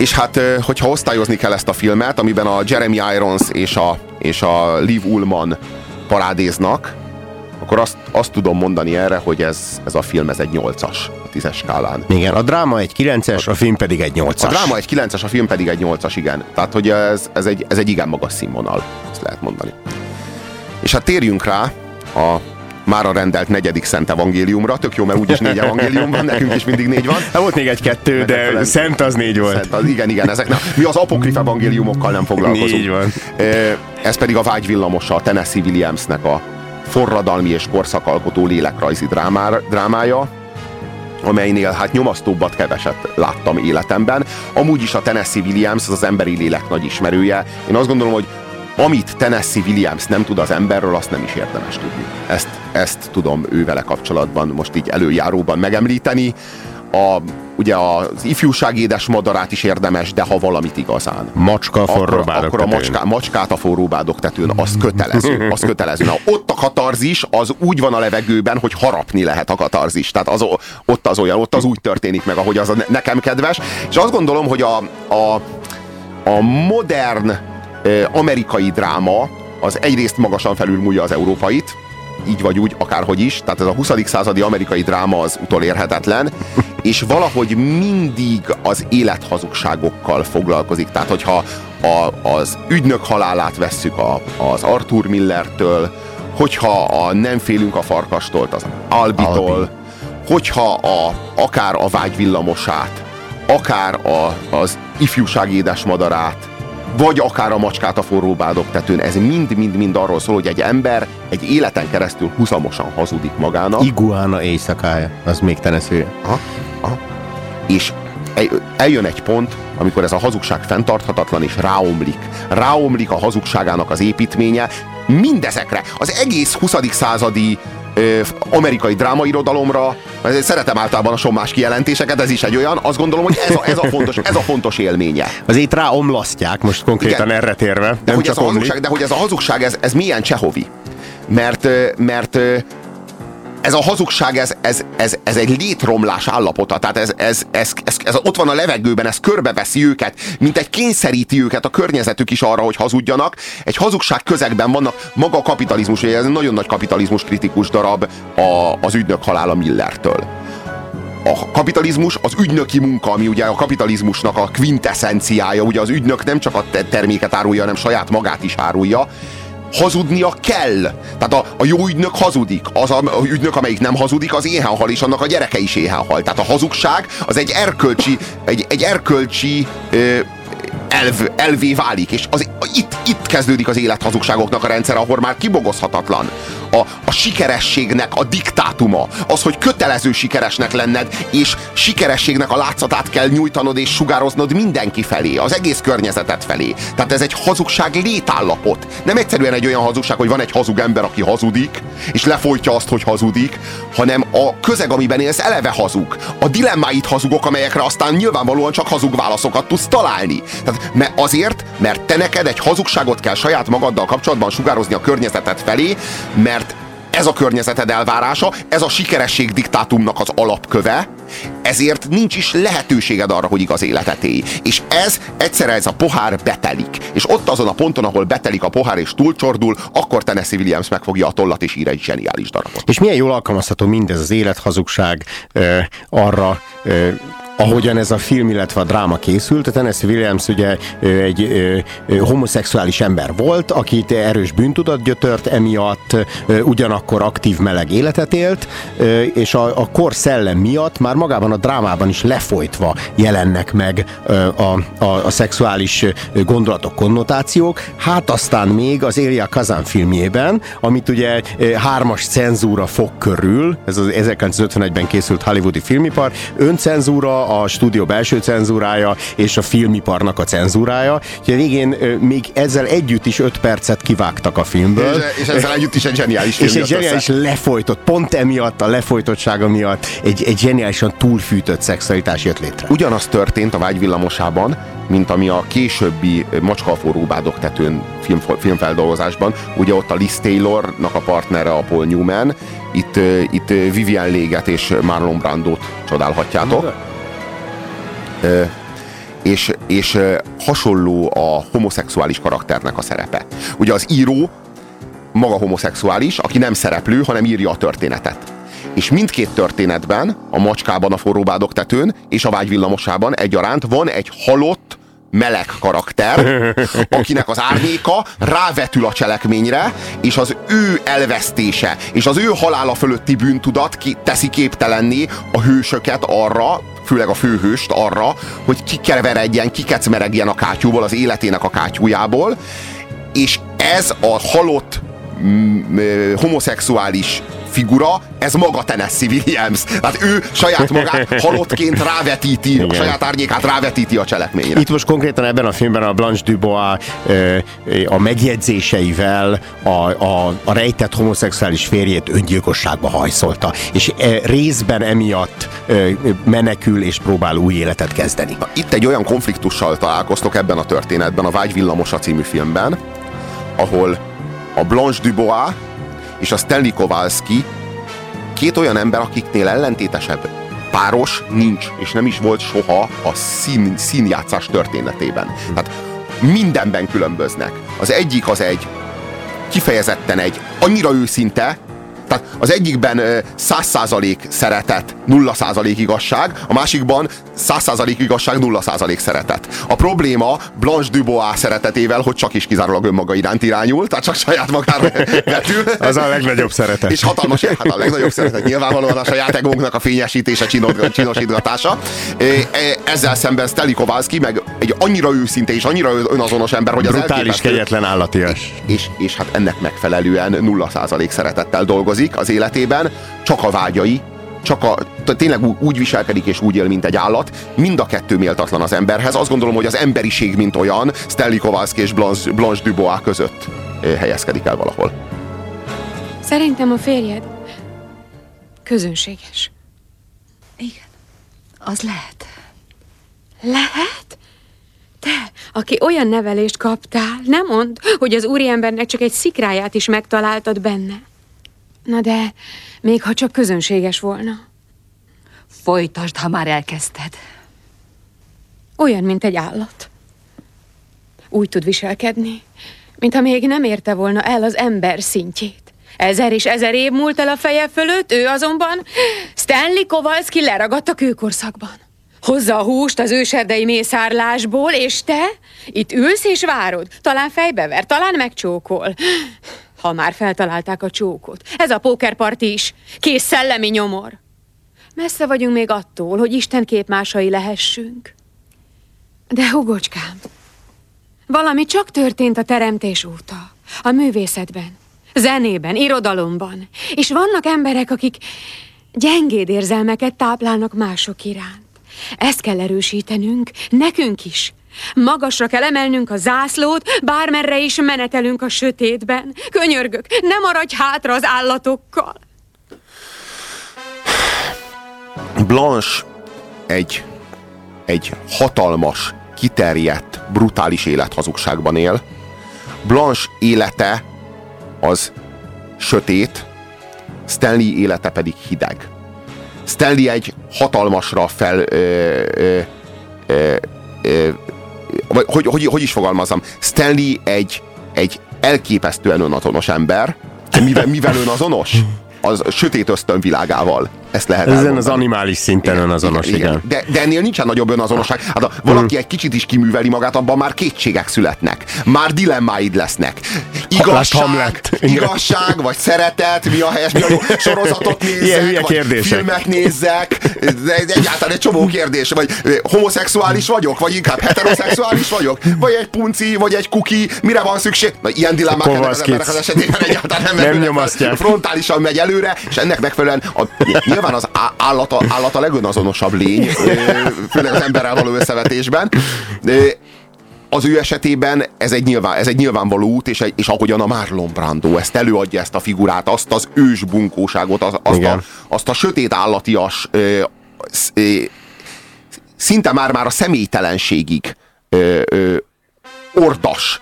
B: És hát, hogyha osztályozni kell ezt a filmet, amiben a Jeremy Irons és a, és a Liv Ullman parádéznak, akkor azt, azt tudom mondani erre, hogy ez, ez a film ez egy 8-as a 10-es skálán.
C: Igen, a dráma egy 9-es, a film pedig egy 8-as.
B: A dráma egy 9-es, a film pedig egy 8-as, igen. Tehát, hogy ez, ez, egy, ez egy igen magas színvonal, ezt lehet mondani. És hát térjünk rá a már a rendelt negyedik szent evangéliumra. Tök jó, mert úgyis négy evangélium van, nekünk is mindig négy van.
C: Hát volt még egy-kettő, de szent az négy volt. Szent
B: az, igen, igen, ezek nem. Mi az apokrif evangéliumokkal nem foglalkozunk.
C: Így van.
B: Ez pedig a vágyvillamosa, a Tennessee Williamsnek a forradalmi és korszakalkotó lélekrajzi drámára, drámája, amelynél hát nyomasztóbbat keveset láttam életemben. Amúgy is a Tennessee Williams az az emberi lélek nagy ismerője. Én azt gondolom, hogy amit Tennessee Williams nem tud az emberről, azt nem is érdemes tudni. Ezt, ezt tudom ővele kapcsolatban most így előjáróban megemlíteni. A, ugye az ifjúság édes madarát is érdemes, de ha valamit igazán.
C: Macska a
B: forróbádok akkor, akkor a macska, macskát a forróbádok tetőn, az kötelező. Az kötelező. Na, ott a katarzis az úgy van a levegőben, hogy harapni lehet a katarzis. Tehát az, ott az olyan, ott az úgy történik meg, ahogy az a nekem kedves. És azt gondolom, hogy a, a, a modern amerikai dráma az egyrészt magasan felülmúlja az európait, így vagy úgy, akárhogy is, tehát ez a 20. századi amerikai dráma az utolérhetetlen, és valahogy mindig az élethazugságokkal foglalkozik. Tehát, hogyha a, az ügynök halálát vesszük a, az Arthur Millertől, hogyha a Nem félünk a farkastól, az Albitól, Albi. hogyha a, akár a vágyvillamosát, akár a, az ifjúság édesmadarát, vagy akár a macskát a forró bádok tetőn. Ez mind-mind-mind arról szól, hogy egy ember egy életen keresztül huszamosan hazudik magának.
C: Iguana éjszakája, az még tenesző.
B: Aha, aha. És eljön egy pont, amikor ez a hazugság fenntarthatatlan és ráomlik. Ráomlik a hazugságának az építménye mindezekre. Az egész 20. századi ö, amerikai drámairodalomra, szeretem általában a sommás kijelentéseket, ez is egy olyan, azt gondolom, hogy ez a, ez a, fontos, ez a fontos élménye.
C: Azért rá omlasztják, most konkrétan Igen. erre térve.
B: De, hogy ez a hazugság, de hogy ez a hazugság, ez, ez milyen Csehovi? Mert, mert ez a hazugság, ez, ez, ez, ez egy létromlás állapota, tehát ez, ez, ez, ez, ez ott van a levegőben, ez körbeveszi őket, mint egy kényszeríti őket a környezetük is arra, hogy hazudjanak. Egy hazugság közegben vannak maga a kapitalizmus, ez egy nagyon nagy kapitalizmus kritikus darab a, az ügynök halála Millertől. A kapitalizmus az ügynöki munka, ami ugye a kapitalizmusnak a quintessenciája, ugye az ügynök nem csak a terméket árulja, hanem saját magát is árulja, hazudnia kell. Tehát a, a jó ügynök hazudik. Az a, a ügynök, amelyik nem hazudik, az éhen hal, és annak a gyereke is éhen hal. Tehát a hazugság az egy erkölcsi, egy, egy erkölcsi ö, elv, elvé válik, és az, itt, itt kezdődik az élethazugságoknak a rendszer, ahol már kibogozhatatlan. A, a sikerességnek a diktátuma, az, hogy kötelező sikeresnek lenned, és sikerességnek a látszatát kell nyújtanod és sugároznod mindenki felé, az egész környezetet felé. Tehát ez egy hazugság létállapot. Nem egyszerűen egy olyan hazugság, hogy van egy hazug ember, aki hazudik, és lefolytja azt, hogy hazudik, hanem a közeg, amiben élsz, eleve hazug. A dilemmáit hazugok, amelyekre aztán nyilvánvalóan csak hazug válaszokat tudsz találni. Tehát mert azért, mert te neked egy hazugságot kell saját magaddal kapcsolatban sugározni a környezetet felé, mert ez a környezeted elvárása, ez a sikeresség diktátumnak az alapköve, ezért nincs is lehetőséged arra, hogy igaz életet élj. És ez egyszerre ez a pohár betelik. És ott azon a ponton, ahol betelik a pohár és túlcsordul, akkor Tennessee Williams megfogja a tollat és ír egy zseniális darabot.
C: És milyen jól alkalmazható mindez az élethazugság uh, arra, uh, ahogyan ez a film, illetve a dráma készült. A Tennessee Williams ugye egy homoszexuális ember volt, akit erős bűntudat gyötört emiatt, ugyanakkor aktív meleg életet élt, és a, a kor szellem miatt már magában a drámában is lefolytva jelennek meg a, a, a szexuális gondolatok, konnotációk. Hát aztán még az Elia Kazan filmjében, amit ugye hármas cenzúra fog körül, ez az 1951-ben készült hollywoodi filmipar, öncenzúra, a stúdió belső cenzúrája és a filmiparnak a cenzúrája. Úgyhogy végén még ezzel együtt is 5 percet kivágtak a filmből.
B: És, és ezzel együtt is egy zseniális
C: film. És egy zseniális össze. lefolytott, pont emiatt, a lefolytottsága miatt egy, egy zseniálisan túlfűtött szexualitás jött létre.
B: Ugyanaz történt a vágyvillamosában, mint ami a későbbi Macskaforró bádok tetőn film, filmfeldolgozásban. Ugye ott a Liz Taylornak a partnere a Paul Newman, itt, itt Vivian Léget és Marlon Brandot csodálhatjátok és, és hasonló a homoszexuális karakternek a szerepe. Ugye az író maga homoszexuális, aki nem szereplő, hanem írja a történetet. És mindkét történetben, a macskában, a forróbádok tetőn és a vágyvillamosában egyaránt van egy halott, meleg karakter, akinek az árnyéka rávetül a cselekményre, és az ő elvesztése, és az ő halála fölötti bűntudat ki, teszi képtelenné a hősöket arra, főleg a főhőst arra, hogy kikeveredjen, kikecmeregjen a kátyúból, az életének a kátyújából, és ez a halott homoszexuális figura, ez maga Tennessee Williams. Tehát ő saját magát halottként rávetíti, Igen. a saját árnyékát rávetíti a cselekményre.
C: Itt most konkrétan ebben a filmben a Blanche Dubois a megjegyzéseivel a, a, a rejtett homoszexuális férjét öngyilkosságba hajszolta, és részben emiatt menekül és próbál új életet kezdeni.
B: Itt egy olyan konfliktussal találkoztok ebben a történetben, a Vágy villamosa című filmben, ahol a Blanche Dubois és a Stanley Kowalski két olyan ember, akiknél ellentétesebb páros nincs, és nem is volt soha a szín, színjátszás történetében. Tehát mindenben különböznek. Az egyik az egy kifejezetten egy annyira őszinte, tehát az egyikben száz százalék szeretet, nulla százalék igazság, a másikban száz százalék igazság, nulla százalék szeretet. A probléma Blanche Dubois szeretetével, hogy csak is kizárólag önmaga iránt irányul, tehát csak saját magára vetül.
C: Az a legnagyobb szeretet.
B: És hatalmas, hát a legnagyobb szeretet nyilvánvalóan a saját egónknak a fényesítése, csinod, csinosítgatása. Ezzel szemben Steli Kowalski meg egy annyira őszinte és annyira önazonos ember, hogy az
C: Brutális,
B: elképesztő.
C: kegyetlen állatias.
B: És, és hát ennek megfelelően nulla százalék szeretettel dolgozik az életében, csak a vágyai, csak a, tényleg úgy viselkedik és úgy él, mint egy állat. Mind a kettő méltatlan az emberhez. Azt gondolom, hogy az emberiség, mint olyan, Stanley Kowalski és Blanche, Blanche Dubois között helyezkedik el valahol.
U: Szerintem a férjed közönséges.
T: Igen, az lehet.
U: Lehet? Te, aki olyan nevelést kaptál, nem mond, hogy az úriembernek csak egy szikráját is megtaláltad benne. Na de, még ha csak közönséges volna.
T: Folytasd, ha már elkezdted.
U: Olyan, mint egy állat. Úgy tud viselkedni, mintha még nem érte volna el az ember szintjét. Ezer és ezer év múlt el a feje fölött, ő azonban Stanley Kowalski leragadt a kőkorszakban. Hozza a húst az őserdei mészárlásból, és te itt ülsz és várod. Talán fejbever, talán megcsókol. Ha már feltalálták a csókot. Ez a pókerparti is. Kész szellemi nyomor. Messze vagyunk még attól, hogy Isten képmásai lehessünk. De hugocskám, valami csak történt a teremtés óta. A művészetben, zenében, irodalomban. És vannak emberek, akik gyengéd érzelmeket táplálnak mások iránt. Ezt kell erősítenünk, nekünk is. Magasra kell emelnünk a zászlót, bármerre is menetelünk a sötétben. Könyörgök, ne maradj hátra az állatokkal.
B: Blanche egy, egy hatalmas, kiterjedt, brutális élethazugságban él. Blanche élete az sötét, Stanley élete pedig hideg. Stanley egy hatalmasra fel... Ö, ö, ö, ö, vagy hogy, hogy, hogy is fogalmazom? Stanley egy, egy elképesztően önazonos ember. Mivel, mivel önazonos? Az sötét ösztönvilágával. Ezt lehet
C: Ezen
B: elmondani.
C: az animális szinten igen, önazonos, igen. igen.
B: De, de ennél nincsen nagyobb önazonosság. Hát ha valaki egy kicsit is kiműveli magát, abban már kétségek születnek. Már dilemmáid lesznek. Igazság, igazság vagy szeretet, mi a helyes, mi a jó sorozatot nézzek,
C: Ilyen hülye kérdések.
B: filmet nézzek, de egyáltalán egy csomó kérdés, vagy homoszexuális vagyok, vagy inkább heteroszexuális vagyok, vagy egy punci, vagy egy kuki, mire van szükség? Na, ilyen dilemmák az emberek az esetében egyáltalán nem,
C: Nem nyomasztják.
B: Frontálisan megy előre, és ennek megfelelően a, nyilván az á- állat a, állat a legönazonosabb lény, főleg az emberrel való összevetésben. Az ő esetében ez egy, nyilván, ez egy nyilvánvaló út, és, egy, és ahogyan a Marlon Brando ezt előadja ezt a figurát, azt az ős bunkóságot, az, azt, a, azt a sötét állatias, ö, ö, szinte már-már a személytelenségig ö, ö, ordas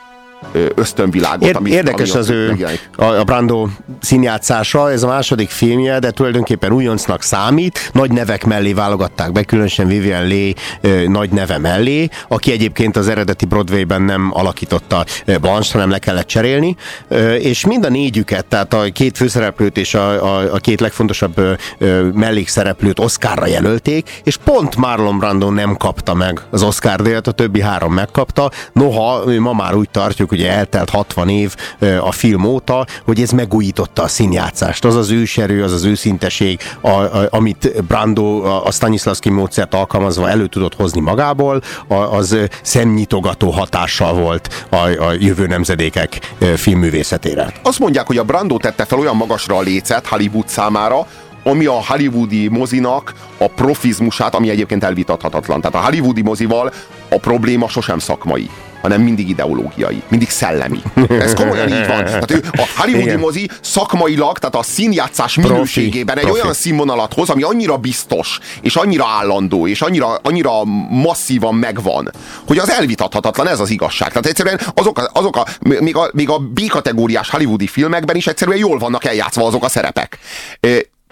B: ösztönvilágot.
C: Ér-
B: ami,
C: érdekes
B: ami
C: az ő,
B: megjelenik.
C: a, a Brando színjátszása, ez a második filmje, de tulajdonképpen újoncnak számít. Nagy nevek mellé válogatták be, különösen Vivian Leigh ö, nagy neve mellé, aki egyébként az eredeti Broadway-ben nem alakította Blanche, hanem le kellett cserélni, Ö, és mind a négyüket, tehát a két főszereplőt és a, a, a két legfontosabb ö, ö, mellékszereplőt Oscarra jelölték, és pont Marlon Brando nem kapta meg az Oscar díjat, a többi három megkapta. Noha ma már úgy tartjuk, ugye eltelt 60 év a film óta, hogy ez megújította a színjátszást. Az az őserő, az az őszinteség, a, a, amit Brando a, Stanislavski módszert alkalmazva elő tudott hozni magából, a, az szemnyitogató hatással volt a, a jövő nemzedékek filmművészetére.
B: Azt mondják, hogy a Brando tette fel olyan magasra a lécet Hollywood számára, ami a hollywoodi mozinak a profizmusát, ami egyébként elvitathatatlan. Tehát a hollywoodi mozival a probléma sosem szakmai hanem mindig ideológiai, mindig szellemi. Ez komolyan így van. Tehát ő, a hollywoodi
C: Igen.
B: mozi szakmailag, tehát a színjátszás
C: Profi.
B: minőségében egy
C: Profi.
B: olyan színvonalat hoz, ami annyira biztos, és annyira állandó, és annyira, annyira masszívan megvan, hogy az elvitathatatlan, ez az igazság. Tehát egyszerűen azok a, azok a még a, még a B-kategóriás hollywoodi filmekben is egyszerűen jól vannak eljátszva azok a szerepek.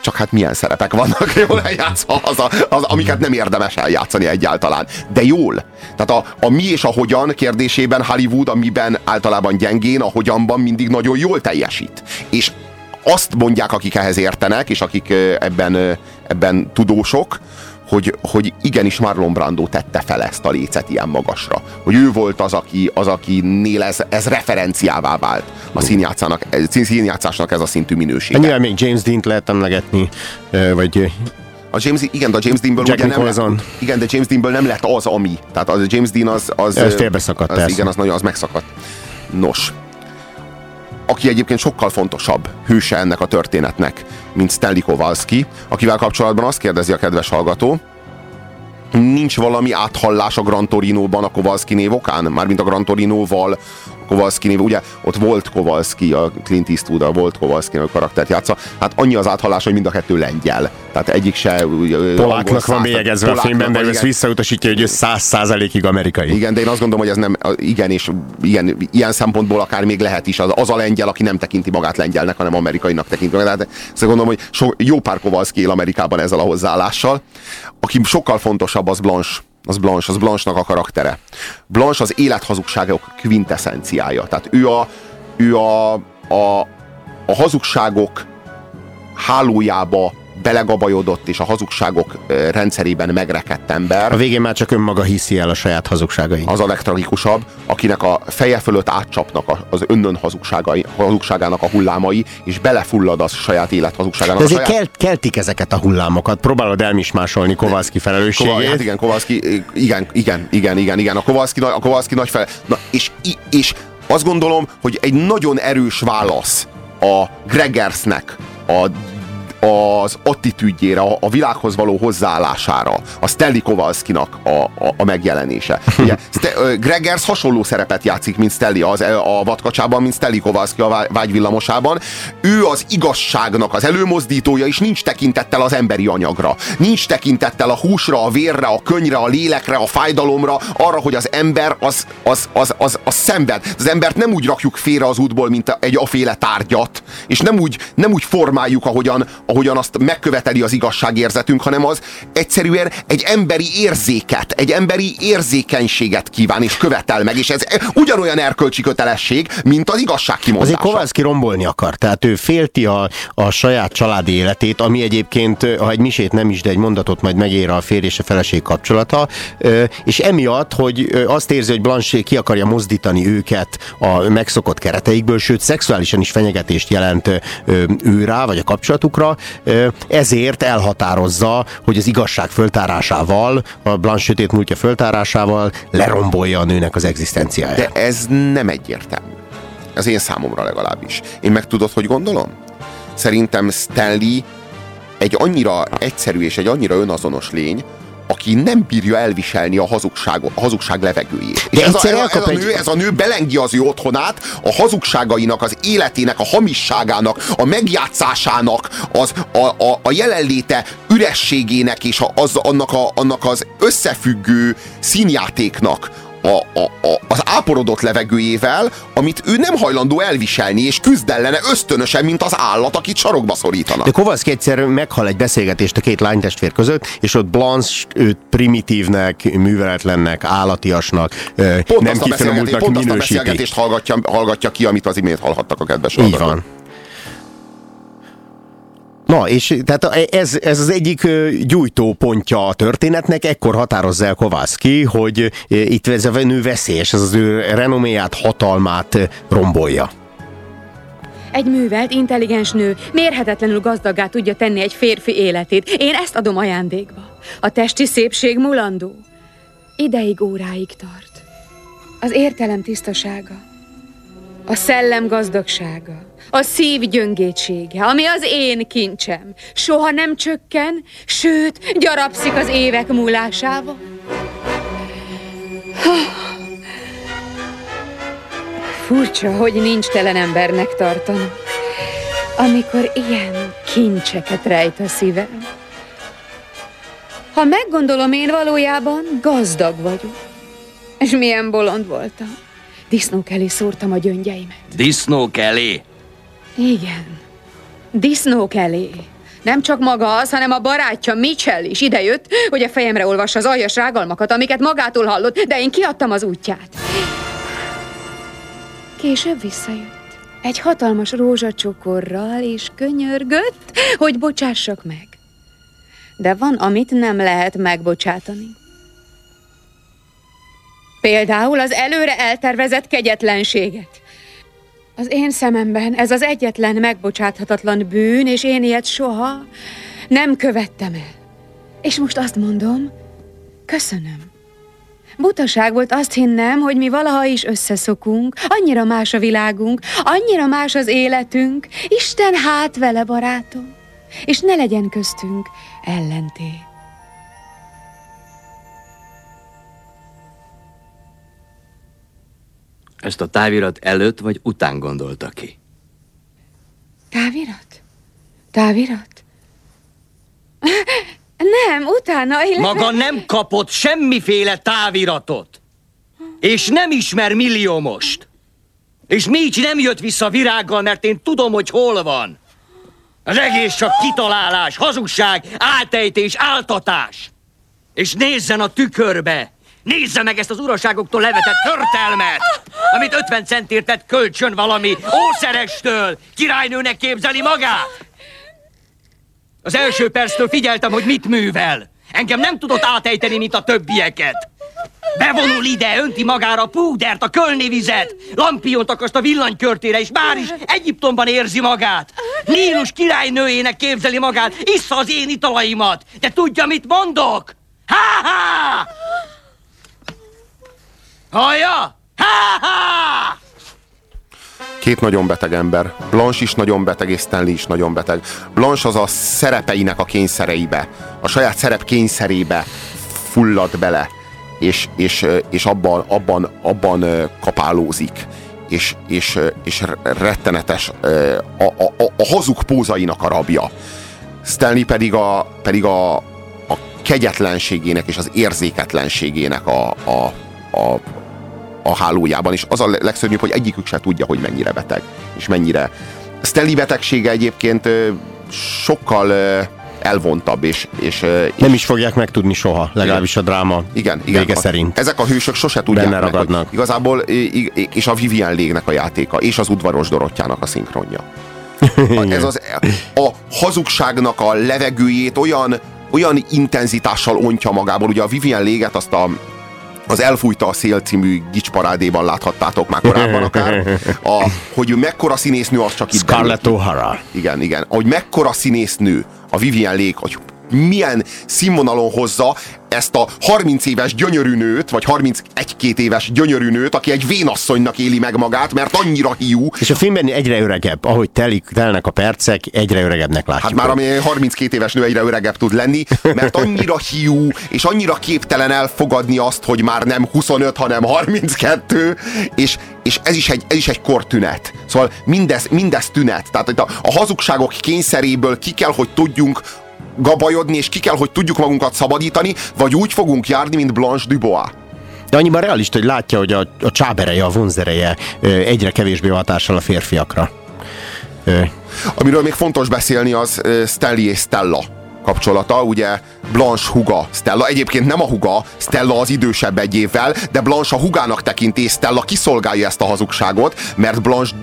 B: Csak hát milyen szerepek vannak jól eljátszva, az, a, az, amiket nem érdemes eljátszani egyáltalán. De jól. Tehát a, a mi és a hogyan kérdésében Hollywood, amiben általában gyengén, a hogyanban mindig nagyon jól teljesít. És azt mondják, akik ehhez értenek, és akik ebben, ebben tudósok, hogy, hogy igenis Marlon Brando tette fel ezt a lécet ilyen magasra. Hogy ő volt az, aki, az akinél ez, ez referenciává vált a színjátszának, színjátszásnak ez a szintű minőség.
C: Nyilván még James Dean-t lehet emlegetni, vagy
B: A James, igen, de a James Deanből
C: Jack
B: ugye nem lett, igen, de James Deanből nem lett az, ami. Tehát az James Dean az... az
C: Ez félbeszakadt,
B: az,
C: persze.
B: Igen, az nagyon, az megszakadt. Nos, aki egyébként sokkal fontosabb hőse ennek a történetnek, mint Stanley Kowalski, akivel kapcsolatban azt kérdezi a kedves hallgató, nincs valami áthallás a Gran Torino-ban a Kowalski név okán? Mármint a Gran Torino-val Kowalski név, ugye ott volt Kowalski, a Clint Eastwood, a volt Kowalski a karaktert játsza, hát annyi az áthallás, hogy mind a kettő lengyel. Tehát egyik se...
C: Poláknak
B: száz-
C: van bélyegezve a filmben, de ő ezt visszautasítja, hogy ő száz százalékig amerikai.
B: Igen, de én azt gondolom, hogy ez nem, igen, és igen, ilyen szempontból akár még lehet is az, az a lengyel, aki nem tekinti magát lengyelnek, hanem amerikainak tekinti magát. De azt gondolom, hogy so, jó pár Kowalski él Amerikában ezzel a hozzáállással. Aki sokkal fontosabb, az Blanche. Az Blanche, az Blanche-nak a karaktere. Blanche az élethazugságok quintessenciája. Tehát ő a, ő a, a, a hazugságok hálójába belegabajodott és a hazugságok rendszerében megrekedt ember.
C: A végén már csak önmaga hiszi el a saját hazugságait.
B: Az a legtragikusabb, akinek a feje fölött átcsapnak az önnön hazugságai, hazugságának a hullámai, és belefullad a saját élet hazugságának.
C: De
B: a
C: ezért
B: saját...
C: kelt, keltik ezeket a hullámokat. Próbálod elmismásolni Kovalszki
B: Kova,
C: felelősségét.
B: hát igen, Kowalski, igen, igen, igen, igen, igen. A Kowalski, nagy- a Kowalski nagy fel... Na, és, és azt gondolom, hogy egy nagyon erős válasz a Gregersnek a az attitűdjére, a, a világhoz való hozzáállására, a Stanley Kowalskinak a, a, a megjelenése. Ugye, Ste, ö, Gregers hasonló szerepet játszik, mint Stanley az, a vadkacsában, mint Stanley Kowalski a Vá- vágyvillamosában. Ő az igazságnak az előmozdítója, és nincs tekintettel az emberi anyagra. Nincs tekintettel a húsra, a vérre, a könyre, a lélekre, a fájdalomra, arra, hogy az ember az, az, az, az, az szenved. Az embert nem úgy rakjuk félre az útból, mint egy aféle tárgyat, és nem úgy, nem úgy formáljuk, ahogyan, ahogyan azt megköveteli az igazságérzetünk, hanem az egyszerűen egy emberi érzéket, egy emberi érzékenységet kíván és követel meg, és ez ugyanolyan erkölcsi kötelesség, mint az igazság kimondása.
C: Azért Kovalszki rombolni akar, tehát ő félti a, a saját családi életét, ami egyébként, ha egy misét nem is, de egy mondatot majd megér a férj és a feleség kapcsolata, és emiatt, hogy azt érzi, hogy Blanche ki akarja mozdítani őket a megszokott kereteikből, sőt, szexuálisan is fenyegetést jelent ő rá, vagy a kapcsolatukra, ezért elhatározza, hogy az igazság föltárásával, a Blanche sötét múltja föltárásával lerombolja a nőnek az egzisztenciáját.
B: De ez nem egyértelmű. Az én számomra legalábbis. Én meg tudod, hogy gondolom? Szerintem Stanley egy annyira egyszerű és egy annyira önazonos lény, aki nem bírja elviselni a hazugság, a hazugság levegőjét.
C: De
B: És ez a,
C: egyszer
B: ez, a, ez, a nő, ez a nő belengi az ő otthonát a hazugságainak, az életének, a hamisságának, a megjátszásának, az, a, a, a jelenléte ürességének és a, az, annak, a, annak az összefüggő színjátéknak a, a, a, az áporodott levegőjével, amit ő nem hajlandó elviselni, és küzd ellene ösztönösen, mint az állat, akit sarokba szorítanak.
C: De Kovalszki egyszer meghal egy beszélgetést a két lánytestvér között, és ott Blanche őt primitívnek, műveletlennek, állatiasnak,
B: Pont
C: nem kifinomultnak
B: pont azt a
C: minősíti.
B: beszélgetést hallgatja, hallgatja ki, amit az imént hallhattak a kedves
C: Így
B: hallgatók.
C: van. Na, és tehát ez, ez az egyik gyújtópontja a történetnek, ekkor határozza el Kovászki, hogy itt ez a nő veszélyes, ez az ő renoméját, hatalmát rombolja.
U: Egy művelt, intelligens nő mérhetetlenül gazdaggá tudja tenni egy férfi életét. Én ezt adom ajándékba. A testi szépség mulandó. Ideig, óráig tart. Az értelem tisztasága. A szellem gazdagsága. A szív gyöngétsége, ami az én kincsem. Soha nem csökken, sőt, gyarapszik az évek múlásával. Furcsa, hogy nincs telen embernek tartanom, amikor ilyen kincseket rejt a szívem. Ha meggondolom, én valójában gazdag vagyok. És milyen bolond voltam. Disznók elé szórtam a gyöngyeimet.
V: Disznók elé?
U: Igen. Disznók elé. Nem csak maga az, hanem a barátja Mitchell is idejött, hogy a fejemre olvassa az aljas rágalmakat, amiket magától hallott, de én kiadtam az útját. Később visszajött. Egy hatalmas rózsacsokorral, és könyörgött, hogy bocsássak meg. De van, amit nem lehet megbocsátani. Például az előre eltervezett kegyetlenséget. Az én szememben ez az egyetlen megbocsáthatatlan bűn, és én ilyet soha nem követtem el. És most azt mondom, köszönöm. Butaság volt azt hinnem, hogy mi valaha is összeszokunk, annyira más a világunk, annyira más az életünk. Isten hát vele, barátom, és ne legyen köztünk ellentét.
V: Ezt a távirat előtt vagy után gondolta ki?
U: Távirat? Távirat? Nem, utána, illetve...
V: Maga nem kapott semmiféle táviratot. És nem ismer milliómost. És Mícs nem jött vissza virággal, mert én tudom, hogy hol van. Az egész csak kitalálás, hazugság, áltejtés, áltatás. És nézzen a tükörbe. Nézze meg ezt az uraságoktól levetett förtelmet, amit 50 centért tett kölcsön valami ószerestől. Királynőnek képzeli magát. Az első perctől figyeltem, hogy mit művel. Engem nem tudott átejteni, mint a többieket. Bevonul ide, önti magára a púdert, a kölni vizet, lampiont akaszt a villanykörtére, és már is Egyiptomban érzi magát. Nílus királynőjének képzeli magát, issza az én italaimat. De tudja, mit mondok? Ha-ha! Hallja? Ha-ha!
B: Két nagyon beteg ember. Blanche is nagyon beteg, és Stanley is nagyon beteg. Blanche az a szerepeinek a kényszereibe, a saját szerep kényszerébe fullad bele, és, és, és abban, abban, abban kapálózik. És, és, és rettenetes a, a, a, a hazug pózainak a rabja. Stanley pedig a, pedig a, a kegyetlenségének és az érzéketlenségének a, a, a, a hálójában, és az a legszörnyűbb, hogy egyikük se tudja, hogy mennyire beteg, és mennyire. Stanley betegsége egyébként sokkal elvontabb, és, és, és
C: Nem is fogják megtudni soha, legalábbis a dráma
B: igen, igen,
C: vége
B: a,
C: szerint.
B: Ezek a hősök sose tudják
C: Benne
B: meg,
C: ragadnak.
B: hogy igazából és a Vivian Légnek a játéka, és az udvaros Dorottyának a szinkronja. A- Ez az, a hazugságnak a levegőjét olyan, olyan intenzitással ontja magából. Ugye a Vivian Léget azt a az Elfújta a szél című gicsparádéban láthattátok már korábban akár. A, hogy mekkora színésznő, az csak itt
C: Scarlett. O'Hara.
B: Igen, igen. Hogy mekkora színésznő a Vivian Lake, hogy milyen színvonalon hozza ezt a 30 éves gyönyörű nőt, vagy 31-2 éves gyönyörű nőt, aki egy vénasszonynak éli meg magát, mert annyira hiú.
C: És a filmben egyre öregebb, ahogy telik, telnek a percek, egyre öregebbnek látjuk.
B: Hát már ami 32 éves nő egyre öregebb tud lenni, mert annyira hiú, és annyira képtelen elfogadni azt, hogy már nem 25, hanem 32, és, és ez, is egy, ez is egy kortünet. Szóval mindez, mindez tünet. Tehát a, a hazugságok kényszeréből ki kell, hogy tudjunk gabajodni, és ki kell, hogy tudjuk magunkat szabadítani, vagy úgy fogunk járni, mint Blanche Dubois.
C: De annyiban realista, hogy látja, hogy a, a csábereje, a vonzereje egyre kevésbé hatással a férfiakra.
B: Amiről még fontos beszélni, az Stanley és Stella kapcsolata, ugye Blanche huga Stella, egyébként nem a huga, Stella az idősebb egy évvel, de Blanche a hugának tekinti, és Stella kiszolgálja ezt a hazugságot, mert Blanche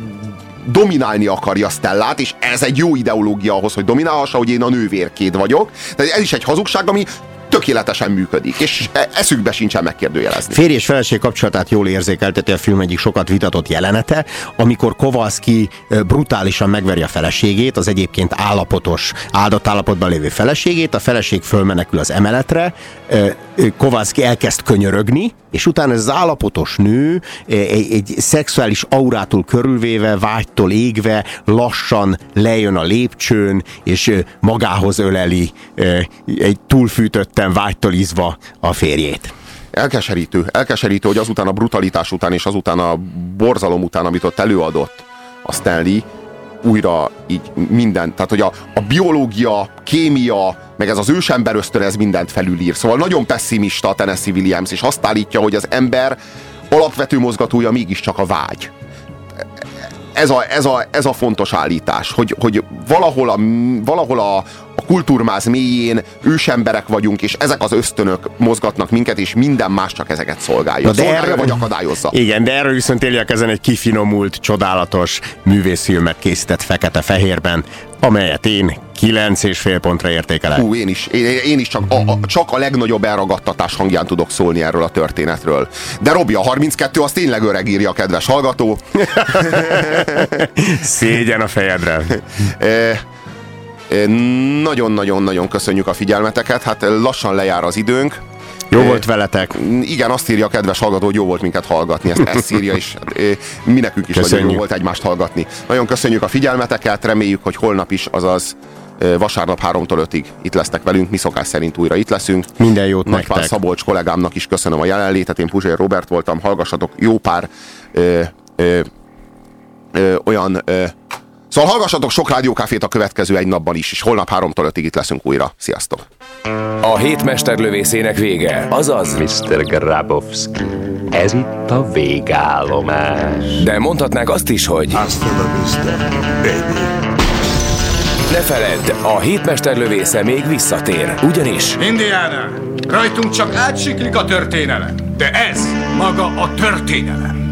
B: dominálni akarja Stellát, és ez egy jó ideológia ahhoz, hogy dominálhassa, hogy én a nővérkéd vagyok. Tehát ez is egy hazugság, ami tökéletesen működik, és e- eszükbe sincsen megkérdőjelezni.
C: Férj és feleség kapcsolatát jól érzékelteti a film egyik sokat vitatott jelenete, amikor Kowalski ö, brutálisan megveri a feleségét, az egyébként állapotos, áldott állapotban lévő feleségét, a feleség fölmenekül az emeletre, ö, Kowalski elkezd könyörögni, és utána ez az állapotos nő egy, egy szexuális aurától körülvéve, vágytól égve, lassan lejön a lépcsőn, és magához öleli egy túlfűtötten vágytól izva a férjét.
B: Elkeserítő, elkeserítő, hogy azután a brutalitás után és azután a borzalom után, amit ott előadott a Stanley, újra így minden, tehát hogy a, a biológia, kémia, meg ez az ősember ösztönez mindent felülír. Szóval nagyon pessimista a Tennessee Williams, és azt állítja, hogy az ember alapvető mozgatója mégiscsak a vágy. Ez a, ez a, ez a fontos állítás, hogy, hogy valahol, a, valahol a, a kultúrmáz mélyén ősemberek vagyunk, és ezek az ösztönök mozgatnak minket, és minden más csak ezeket szolgálja.
C: De
B: szolgálja
C: erről-
B: vagy akadályozza.
C: Igen, de erről viszont Elia ezen egy kifinomult, csodálatos művészfilmet készített fekete-fehérben, amelyet én kilenc és fél pontra értékelek.
B: Hú, én is, én, én is csak, a, a, csak a legnagyobb elragadtatás hangján tudok szólni erről a történetről. De Robi, a 32 az tényleg öreg írja kedves hallgató.
C: Szégyen a fejedre.
B: Nagyon-nagyon-nagyon köszönjük a figyelmeteket, hát lassan lejár az időnk.
C: Jó volt veletek.
B: Igen, azt írja a kedves hallgató, hogy jó volt minket hallgatni, ezt, ezt írja, és hát, mi nekünk is nagyon
C: Köszönjük.
B: jó volt egymást hallgatni. Nagyon köszönjük a figyelmeteket, reméljük, hogy holnap is, azaz vasárnap 3-tól 5-ig itt lesztek velünk, mi szokás szerint újra itt leszünk.
C: Minden jót
B: Nagypál
C: nektek.
B: Szabolcs kollégámnak is köszönöm a jelenlétet, én Puzsér Robert voltam, hallgassatok jó pár ö, ö, ö, olyan ö, Szóval hallgassatok sok rádiókáfét a következő egy napban is, és holnap 3-tól 5-ig itt leszünk újra. Sziasztok!
A: A hét mesterlövészének vége, azaz
W: Mr. Grabowski, ez itt a végállomás.
A: De mondhatnánk azt is, hogy
W: Hasta la vista, baby.
A: ne feledd, a hétmesterlövésze még visszatér, ugyanis
X: Indiana, rajtunk csak átsiklik a történelem, de ez maga a történelem.